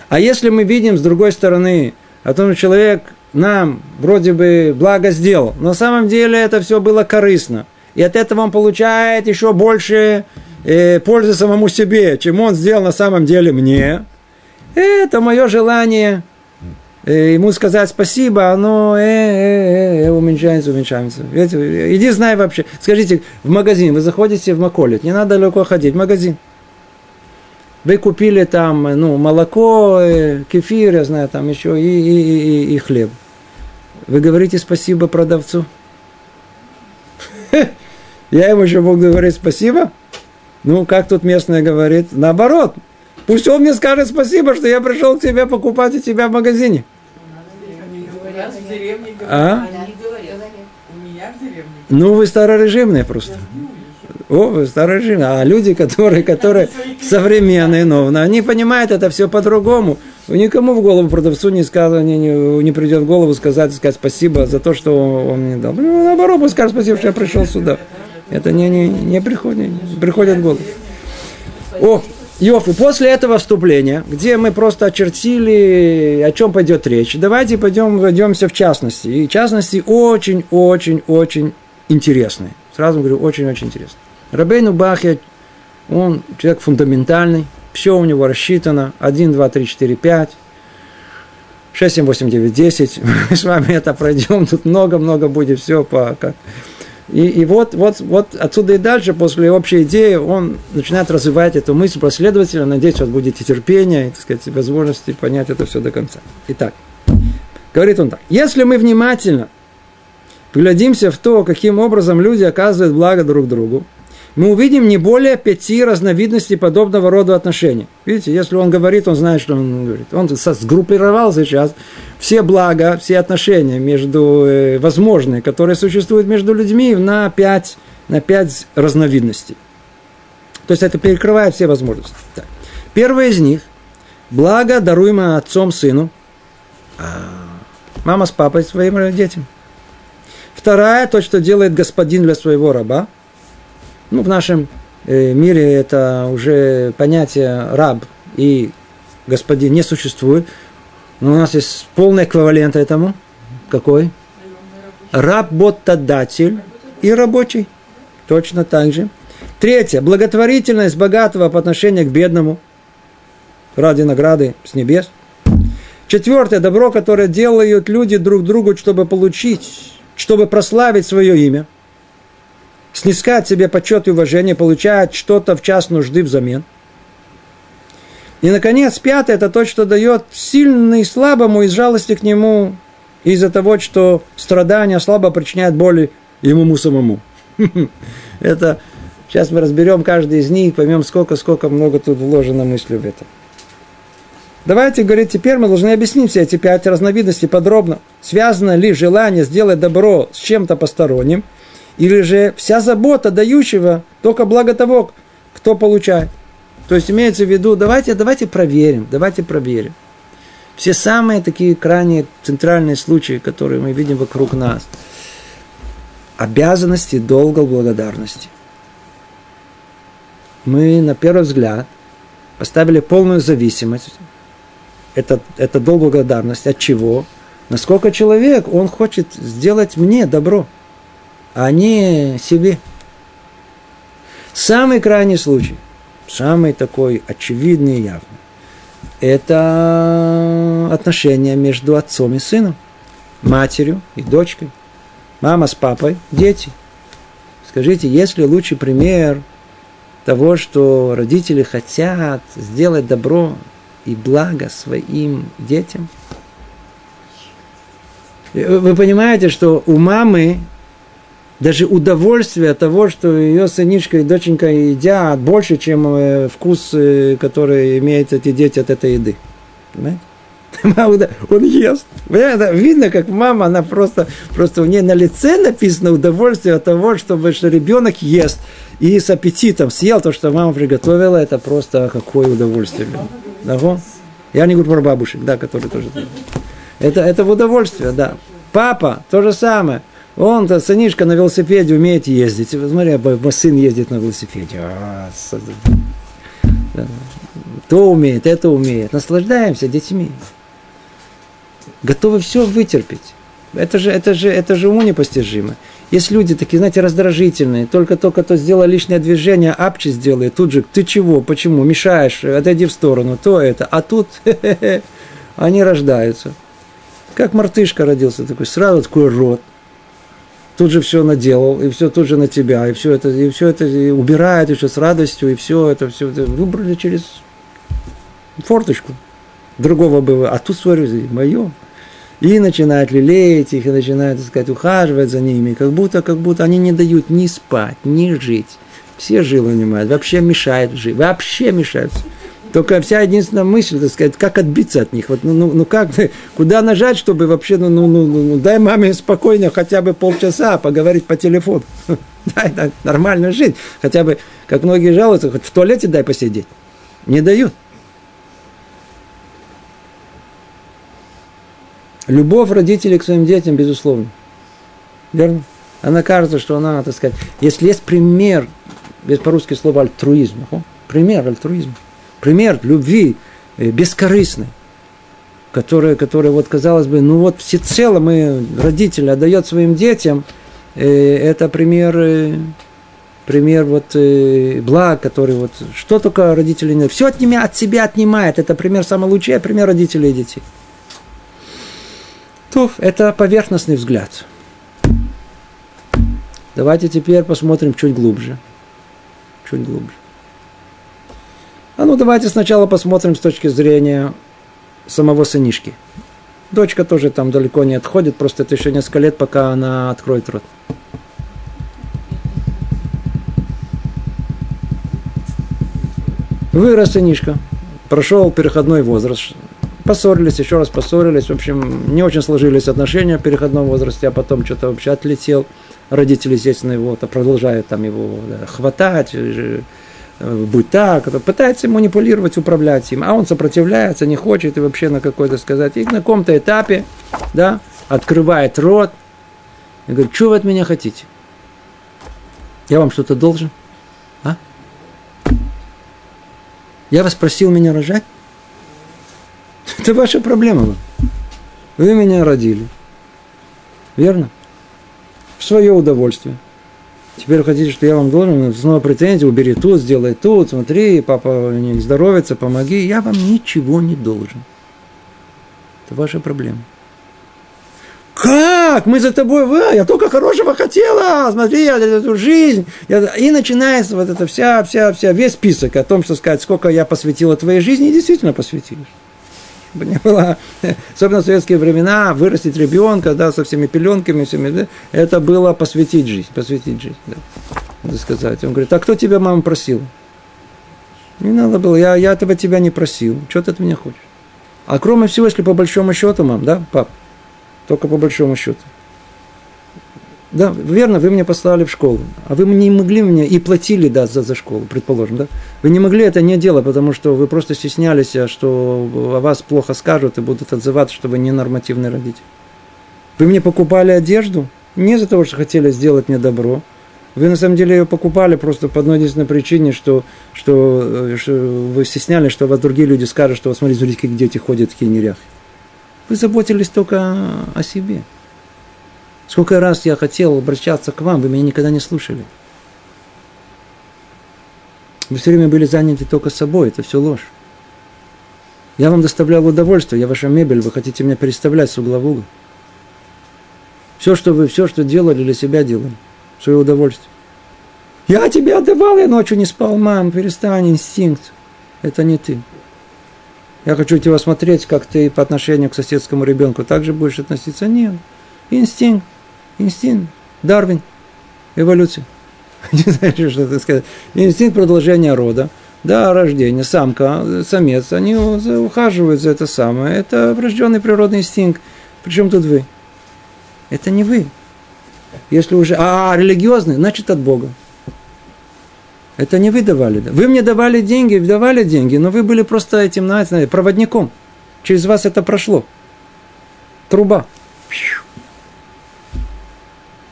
A: А если мы видим с другой стороны, о том, что человек нам вроде бы благо сделал, но на самом деле это все было корыстно, и от этого он получает еще больше э, пользы самому себе, чем он сделал на самом деле мне, это мое желание э, ему сказать спасибо, оно э, э, э, уменьшается, уменьшается. Иди знай вообще. Скажите, в магазин, вы заходите в Маколит, не надо далеко ходить, в магазин. Вы купили там ну, молоко, э, кефир, я знаю, там еще и, и, и, и хлеб. Вы говорите спасибо продавцу? Я ему еще буду говорить спасибо? Ну, как тут местная говорит? Наоборот. Пусть он мне скажет спасибо, что я пришел к тебе покупать у тебя в магазине. А? Ну, вы старорежимные просто. О, старый режим. А люди, которые, которые современные, но они понимают это все по-другому. Никому в голову продавцу не, сказано, не, не, не придет в голову сказать, сказать спасибо за то, что он мне дал. Ну, наоборот, пусть скажет спасибо, что я пришел сюда. Это не, не, не приходит, не приходит в голову. О, Йоф, после этого вступления, где мы просто очертили, о чем пойдет речь, давайте пойдем, войдемся в частности. И частности очень-очень-очень интересные Сразу говорю, очень-очень интересно. Рабейну Бахья, он человек фундаментальный, все у него рассчитано, 1, 2, 3, 4, 5, 6, 7, 8, 9, 10. Мы с вами это пройдем, тут много-много будет все по... И, и вот, вот, вот отсюда и дальше, после общей идеи, он начинает развивать эту мысль последовательно. Надеюсь, у вас будет и терпение, и, так сказать, возможности понять это все до конца. Итак, говорит он так. Если мы внимательно Поглядимся в то, каким образом люди оказывают благо друг другу, мы увидим не более пяти разновидностей подобного рода отношений. Видите, если он говорит, он знает, что он говорит. Он сгруппировал сейчас все блага, все отношения между э, возможные, которые существуют между людьми, на пять, на пять разновидностей. То есть это перекрывает все возможности. Так. Первое из них – благо, даруемое отцом сыну, а мама с папой своим детям – Вторая, то, что делает господин для своего раба. Ну, в нашем э, мире это уже понятие раб и господин не существует. Но у нас есть полный эквивалент этому. Какой? Работодатель и рабочий. Точно так же. Третье. Благотворительность богатого по отношению к бедному. Ради награды с небес. Четвертое. Добро, которое делают люди друг другу, чтобы получить чтобы прославить свое имя, снискать себе почет и уважение, получать что-то в час нужды взамен. И, наконец, пятое – это то, что дает сильный слабому из жалости к нему, из-за того, что страдания слабо причиняют боли ему самому. Это сейчас мы разберем каждый из них, поймем, сколько, сколько много тут вложено мысли в это. Давайте, говорит, теперь мы должны объяснить все эти пять разновидностей подробно. Связано ли желание сделать добро с чем-то посторонним, или же вся забота дающего только благо того, кто получает. То есть имеется в виду, давайте, давайте проверим, давайте проверим. Все самые такие крайне центральные случаи, которые мы видим вокруг нас. Обязанности долга благодарности. Мы на первый взгляд поставили полную зависимость это, это долг благодарности. От чего? Насколько человек, он хочет сделать мне добро, не себе. Самый крайний случай, самый такой очевидный и явный, это отношения между отцом и сыном, матерью и дочкой, мама с папой, дети. Скажите, есть ли лучший пример того, что родители хотят сделать добро и благо своим детям. Вы понимаете, что у мамы даже удовольствие от того, что ее сынишка и доченька едят, больше, чем э, вкус, э, который имеют эти дети от этой еды. Понимаете? Он ест. Видно, как мама, она просто, просто у нее на лице написано удовольствие от того, чтобы, что ребенок ест. И с аппетитом съел то, что мама приготовила, это просто какое удовольствие. Да, Я не говорю про бабушек, да, которые тоже. Это, это в удовольствие, да. Папа, то же самое. Он-то, сынишка на велосипеде умеет ездить. Смотри, мой сын ездит на велосипеде. А, то умеет, это умеет. Наслаждаемся детьми. Готовы все вытерпеть. Это же, это же, это же уму непостижимо. Есть люди такие, знаете, раздражительные, только-только то сделал лишнее движение, апчи сделает, тут же, ты чего, почему, мешаешь, отойди в сторону, то это, а тут они рождаются. Как мартышка родился такой, сразу такой рот, тут же все наделал, и все тут же на тебя, и все это, и все это и убирает еще с радостью, и все это, все это выбрали через форточку. Другого бы, а тут, смотри, мое и начинает лелеять их, и начинает, так сказать, ухаживать за ними, как будто, как будто они не дают ни спать, ни жить. Все жилы унимают, вообще мешают жить, вообще мешают. Только вся единственная мысль, так сказать, как отбиться от них. Вот, ну, ну, ну как, куда нажать, чтобы вообще, ну, ну, ну, ну, дай маме спокойно хотя бы полчаса поговорить по телефону. Дай, дай нормально жить. Хотя бы, как многие жалуются, хоть в туалете дай посидеть. Не дают. Любовь родителей к своим детям, безусловно. Верно? Она кажется, что она, так сказать, если есть пример, без по-русски слова альтруизм, пример альтруизма, пример любви э, бескорыстной, которая, которая вот казалось бы, ну вот всецело мы, родители, отдает своим детям, это пример, пример вот благ, который вот, что только родители не... Все от, от себя отнимает. Это пример самый лучший, а пример родителей и детей. То, это поверхностный взгляд. Давайте теперь посмотрим чуть глубже. Чуть глубже. А ну давайте сначала посмотрим с точки зрения самого сынишки. Дочка тоже там далеко не отходит, просто это еще несколько лет, пока она откроет рот. Вырос сынишка, прошел переходной возраст, поссорились, еще раз поссорились, в общем, не очень сложились отношения в переходном возрасте, а потом что-то вообще отлетел. Родители, естественно, его продолжают там его да, хватать, э, будь так, пытается манипулировать, управлять им, а он сопротивляется, не хочет и вообще на какой-то сказать, и на каком-то этапе, да, открывает рот и говорит, что вы от меня хотите? Я вам что-то должен? А? Я вас просил меня рожать? Это ваша проблема. Вы меня родили. Верно? В свое удовольствие. Теперь хотите, что я вам должен, снова претензии, убери тут, сделай тут, смотри, папа не здоровится, помоги. Я вам ничего не должен. Это ваша проблема. Как? Мы за тобой, вы, я только хорошего хотела, смотри, я эту жизнь. Я, и начинается вот эта вся, вся, вся, весь список о том, что сказать, сколько я посвятила твоей жизни, и действительно посвятилась чтобы не было, особенно в советские времена, вырастить ребенка, да, со всеми пеленками, всеми, да, это было посвятить жизнь, посвятить жизнь, да, надо сказать. Он говорит, а кто тебя, мама, просил? Не надо было, я, я этого тебя не просил, что ты от меня хочешь? А кроме всего, если по большому счету, мам, да, пап, только по большому счету. Да, верно, вы меня послали в школу, а вы не могли мне и платили, да, за, за школу, предположим, да? Вы не могли это не делать, потому что вы просто стеснялись, а что о вас плохо скажут и будут отзываться, что вы ненормативный родитель. Вы мне покупали одежду не из-за того, что хотели сделать мне добро, вы на самом деле ее покупали просто по одной единственной причине, что, что, что вы стеснялись, что вас другие люди скажут, что, смотрите, смотрите, как дети ходят такие неряхи. Вы заботились только о себе. Сколько раз я хотел обращаться к вам, вы меня никогда не слушали. Вы все время были заняты только собой, это все ложь. Я вам доставлял удовольствие, я ваша мебель, вы хотите меня переставлять с угла в угол. Все, что вы, все, что делали для себя делали, свое удовольствие. Я тебе отдавал, я ночью не спал, мам, перестань, инстинкт. Это не ты. Я хочу тебя смотреть, как ты по отношению к соседскому ребенку так же будешь относиться. Нет, инстинкт. Инстинкт. Дарвин. Эволюция. Не знаю, что это сказать. Инстинкт продолжения рода. Да, рождение, самка, самец, они ухаживают за это самое. Это врожденный природный инстинкт. Причем тут вы? Это не вы. Если уже... А, религиозный, значит от Бога. Это не вы давали. Вы мне давали деньги, давали деньги, но вы были просто этим, знаете, проводником. Через вас это прошло. Труба.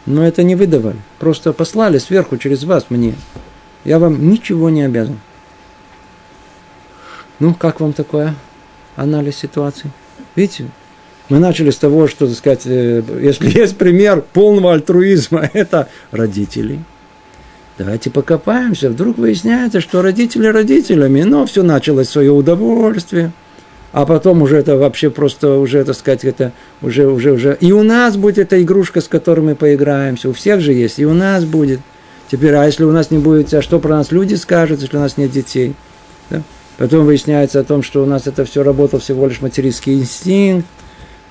A: Но это не выдавали. Просто послали сверху через вас мне. Я вам ничего не обязан. Ну, как вам такое анализ ситуации? Видите, мы начали с того, что, так сказать, э, если есть пример полного альтруизма, это родители. Давайте покопаемся. Вдруг выясняется, что родители родителями, но все началось в свое удовольствие – а потом уже это вообще просто уже, так сказать, это уже, уже, уже. И у нас будет эта игрушка, с которой мы поиграемся. У всех же есть, и у нас будет. Теперь, а если у нас не будет, а что про нас люди скажут, если у нас нет детей? Да? Потом выясняется о том, что у нас это все работал всего лишь материнский инстинкт,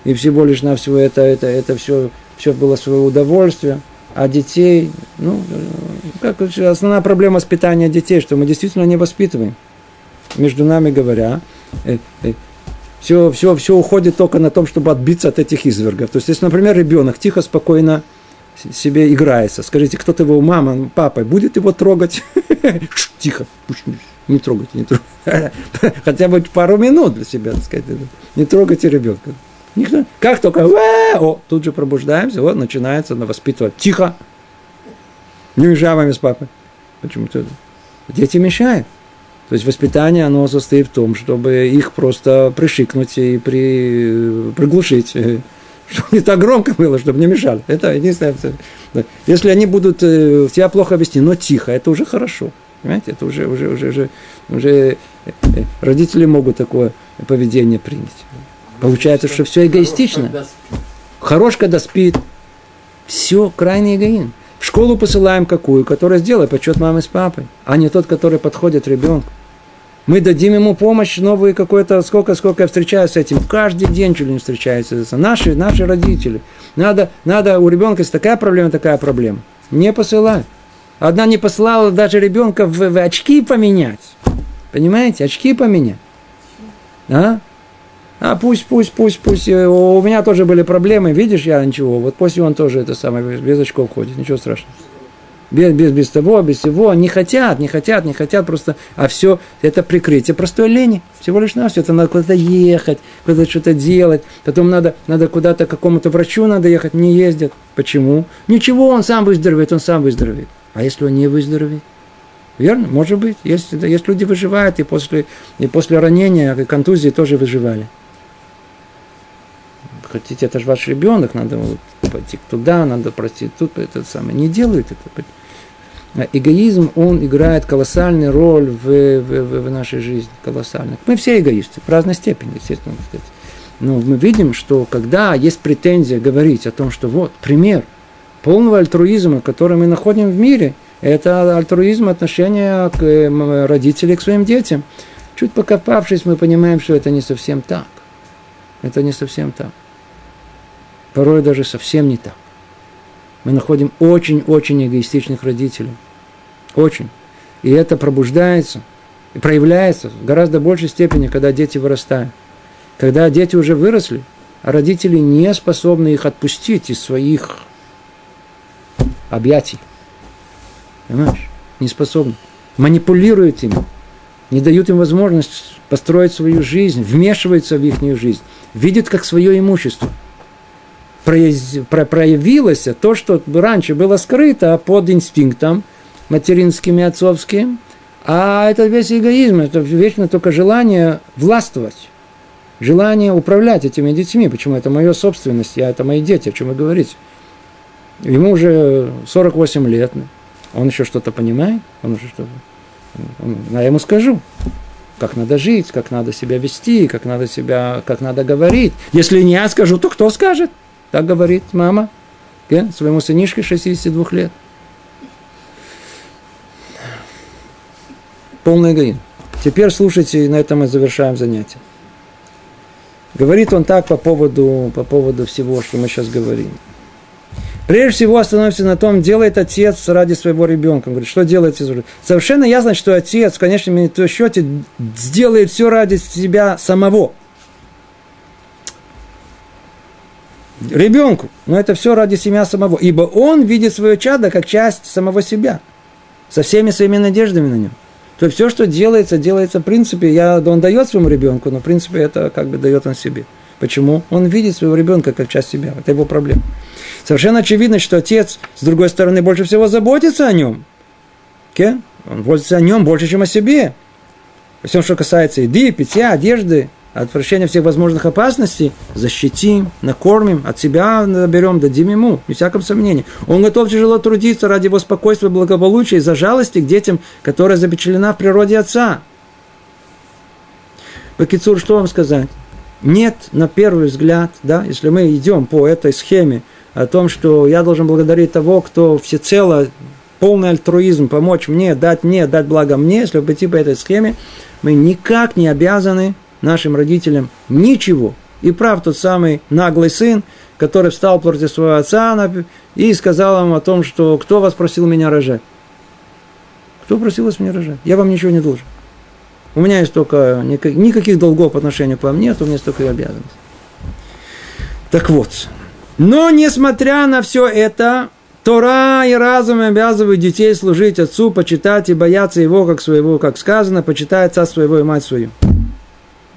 A: и всего лишь на всего это, это, это все, все было свое удовольствие. А детей, ну, как основная проблема воспитания детей, что мы действительно не воспитываем. Между нами говоря, все, все, все уходит только на том, чтобы отбиться от этих извергов. То есть, если, например, ребенок тихо, спокойно себе играется, скажите, кто-то его мама, папа, будет его трогать? Тихо, не трогайте, не трогайте. Хотя бы пару минут для себя, так сказать. Не трогайте ребенка. Никто. Как только, о, тут же пробуждаемся, вот начинается на воспитывать. Тихо. Не мешай с папой. Почему-то дети мешают. То есть воспитание, оно состоит в том, чтобы их просто пришикнуть и при, приглушить. чтобы не так громко было, чтобы не мешали. Это единственное. Если они будут э, тебя плохо вести, но тихо, это уже хорошо. Понимаете, это уже, уже, уже, уже, уже э, э, родители могут такое поведение принять. Получается, что все эгоистично. Хорош, когда спит. Все крайний эгоизм. Школу посылаем какую, которая сделает почет мамы с папой, а не тот, который подходит ребенку. Мы дадим ему помощь, новые какой-то, сколько, сколько я встречаюсь с этим. Каждый день чуть ли не встречаются. Наши, наши родители. Надо, надо, у ребенка есть такая проблема, такая проблема. Не посылай. Одна не послала даже ребенка в, в очки поменять. Понимаете? Очки поменять. А? А пусть, пусть, пусть, пусть. Э, у меня тоже были проблемы, видишь, я ничего. Вот после он тоже это самое, без очков ходит, ничего страшного. Без, без, без того, без всего. Не хотят, не хотят, не хотят просто. А все это прикрытие простой лени. Всего лишь на все. Это надо куда-то ехать, куда-то что-то делать. Потом надо, надо куда-то к какому-то врачу надо ехать. Не ездят. Почему? Ничего, он сам выздоровеет, он сам выздоровеет. А если он не выздоровеет? Верно? Может быть. Есть, есть люди выживают, и после, и после ранения, и контузии тоже выживали. Хотите, это же ваш ребенок, надо вот пойти туда, надо пройти тут, это самое. Не делают это. А эгоизм, он играет колоссальную роль в, в, в, нашей жизни, колоссально. Мы все эгоисты, в разной степени, естественно. Но мы видим, что когда есть претензия говорить о том, что вот, пример полного альтруизма, который мы находим в мире, это альтруизм отношения к э, родителям к своим детям. Чуть покопавшись, мы понимаем, что это не совсем так. Это не совсем так. Порой даже совсем не так. Мы находим очень-очень эгоистичных родителей. Очень. И это пробуждается и проявляется в гораздо большей степени, когда дети вырастают. Когда дети уже выросли, а родители не способны их отпустить из своих объятий. Понимаешь? Не способны. Манипулируют ими. Не дают им возможность построить свою жизнь, вмешиваются в их жизнь. Видят как свое имущество – проявилось то, что раньше было скрыто под инстинктом материнским и отцовским, а это весь эгоизм, это вечно только желание властвовать, желание управлять этими детьми. Почему это моя собственность, я, это мои дети, о чем вы говорите. Ему уже 48 лет, он еще что-то понимает, он уже что-то... Я ему скажу, как надо жить, как надо себя вести, как надо себя, как надо говорить. Если не я скажу, то кто скажет? Так говорит мама своему сынишке 62 лет. Полный эгоизм. Теперь слушайте, на этом мы завершаем занятие. Говорит он так по поводу, по поводу всего, что мы сейчас говорим. Прежде всего остановимся на том, делает отец ради своего ребенка. Он говорит, что делает отец? Совершенно ясно, что отец в конечном счете сделает все ради себя самого – ребенку. Но это все ради семья самого. Ибо он видит свое чадо как часть самого себя. Со всеми своими надеждами на нем. То есть все, что делается, делается в принципе, я, он дает своему ребенку, но в принципе это как бы дает он себе. Почему? Он видит своего ребенка как часть себя. Это его проблема. Совершенно очевидно, что отец, с другой стороны, больше всего заботится о нем. Okay? Он заботится о нем больше, чем о себе. Во всем, что касается еды, питья, одежды, от всех возможных опасностей, защитим, накормим, от себя наберем, дадим ему, не всяком сомнении. Он готов тяжело трудиться ради его спокойствия, благополучия, из-за жалости к детям, которая запечатлена в природе отца. Бакицур, что вам сказать? Нет, на первый взгляд, да, если мы идем по этой схеме о том, что я должен благодарить того, кто всецело полный альтруизм, помочь мне, дать мне, дать благо мне, если пойти по этой схеме, мы никак не обязаны нашим родителям ничего. И прав тот самый наглый сын, который встал против своего отца и сказал ему о том, что кто вас просил меня рожать? Кто просил вас меня рожать? Я вам ничего не должен. У меня есть только никаких долгов по отношению к вам нет, у меня есть только обязанность. Так вот, но несмотря на все это, Тора и разум обязывают детей служить отцу, почитать и бояться его, как своего, как сказано, почитать отца своего и мать свою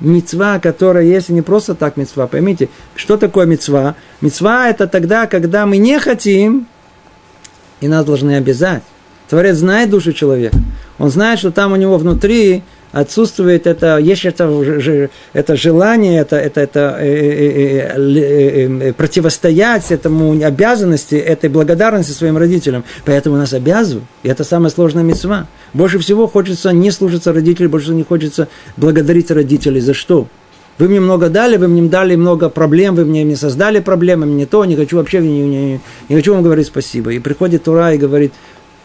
A: мецва, которая есть не просто так мецва. Поймите, что такое мецва? Мецва это тогда, когда мы не хотим, и нас должны обязать. Творец знает душу человека. Он знает, что там у него внутри отсутствует это, есть это, это желание, это, это, это э, э, э, противостоять этому обязанности, этой благодарности своим родителям. Поэтому нас обязывают. И это самая сложная мецва. Больше всего хочется не слушаться родителей, больше не хочется благодарить родителей. За что? Вы мне много дали, вы мне дали много проблем, вы мне не создали проблемы, мне то, не хочу вообще, не, не, не хочу вам говорить спасибо. И приходит Тура и говорит,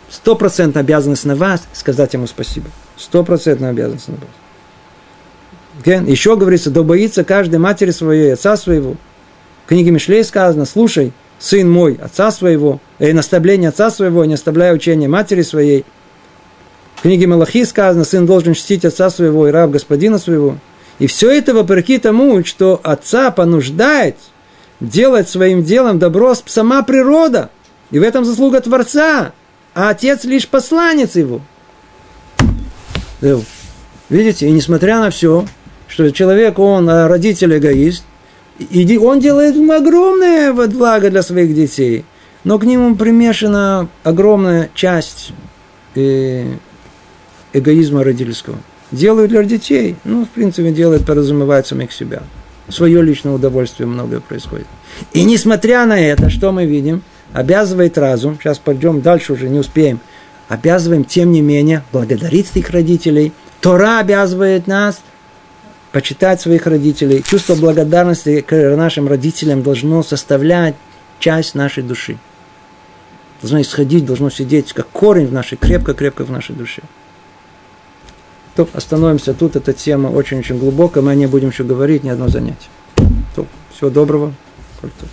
A: стопроцентная обязанность на вас сказать ему спасибо. Стопроцентная обязанность на вас. Okay? Еще говорится, да боится каждой матери своей, отца своего. В книге Мишлей сказано, слушай, сын мой, отца своего, э, наставление отца своего, не оставляя учения матери своей. В книге Малахи сказано, сын должен чтить отца своего и раб господина своего. И все это вопреки тому, что отца понуждает делать своим делом добро сама природа. И в этом заслуга Творца. А отец лишь посланец его. Видите, и несмотря на все, что человек, он а, родитель эгоист, и он делает огромное благо для своих детей, но к нему примешана огромная часть э, эгоизма родительского – делают для детей. Ну, в принципе, делают, подразумевает самих себя. Свое личное удовольствие многое происходит. И несмотря на это, что мы видим? Обязывает разум, сейчас пойдем дальше уже, не успеем, обязываем, тем не менее, благодарить своих родителей. Тора обязывает нас почитать своих родителей. Чувство благодарности к нашим родителям должно составлять часть нашей души. Должно исходить, должно сидеть как корень в нашей, крепко-крепко в нашей душе. То, остановимся тут. Эта тема очень-очень глубокая. Мы о ней будем еще говорить, не одно занятие. То, всего доброго. Культура.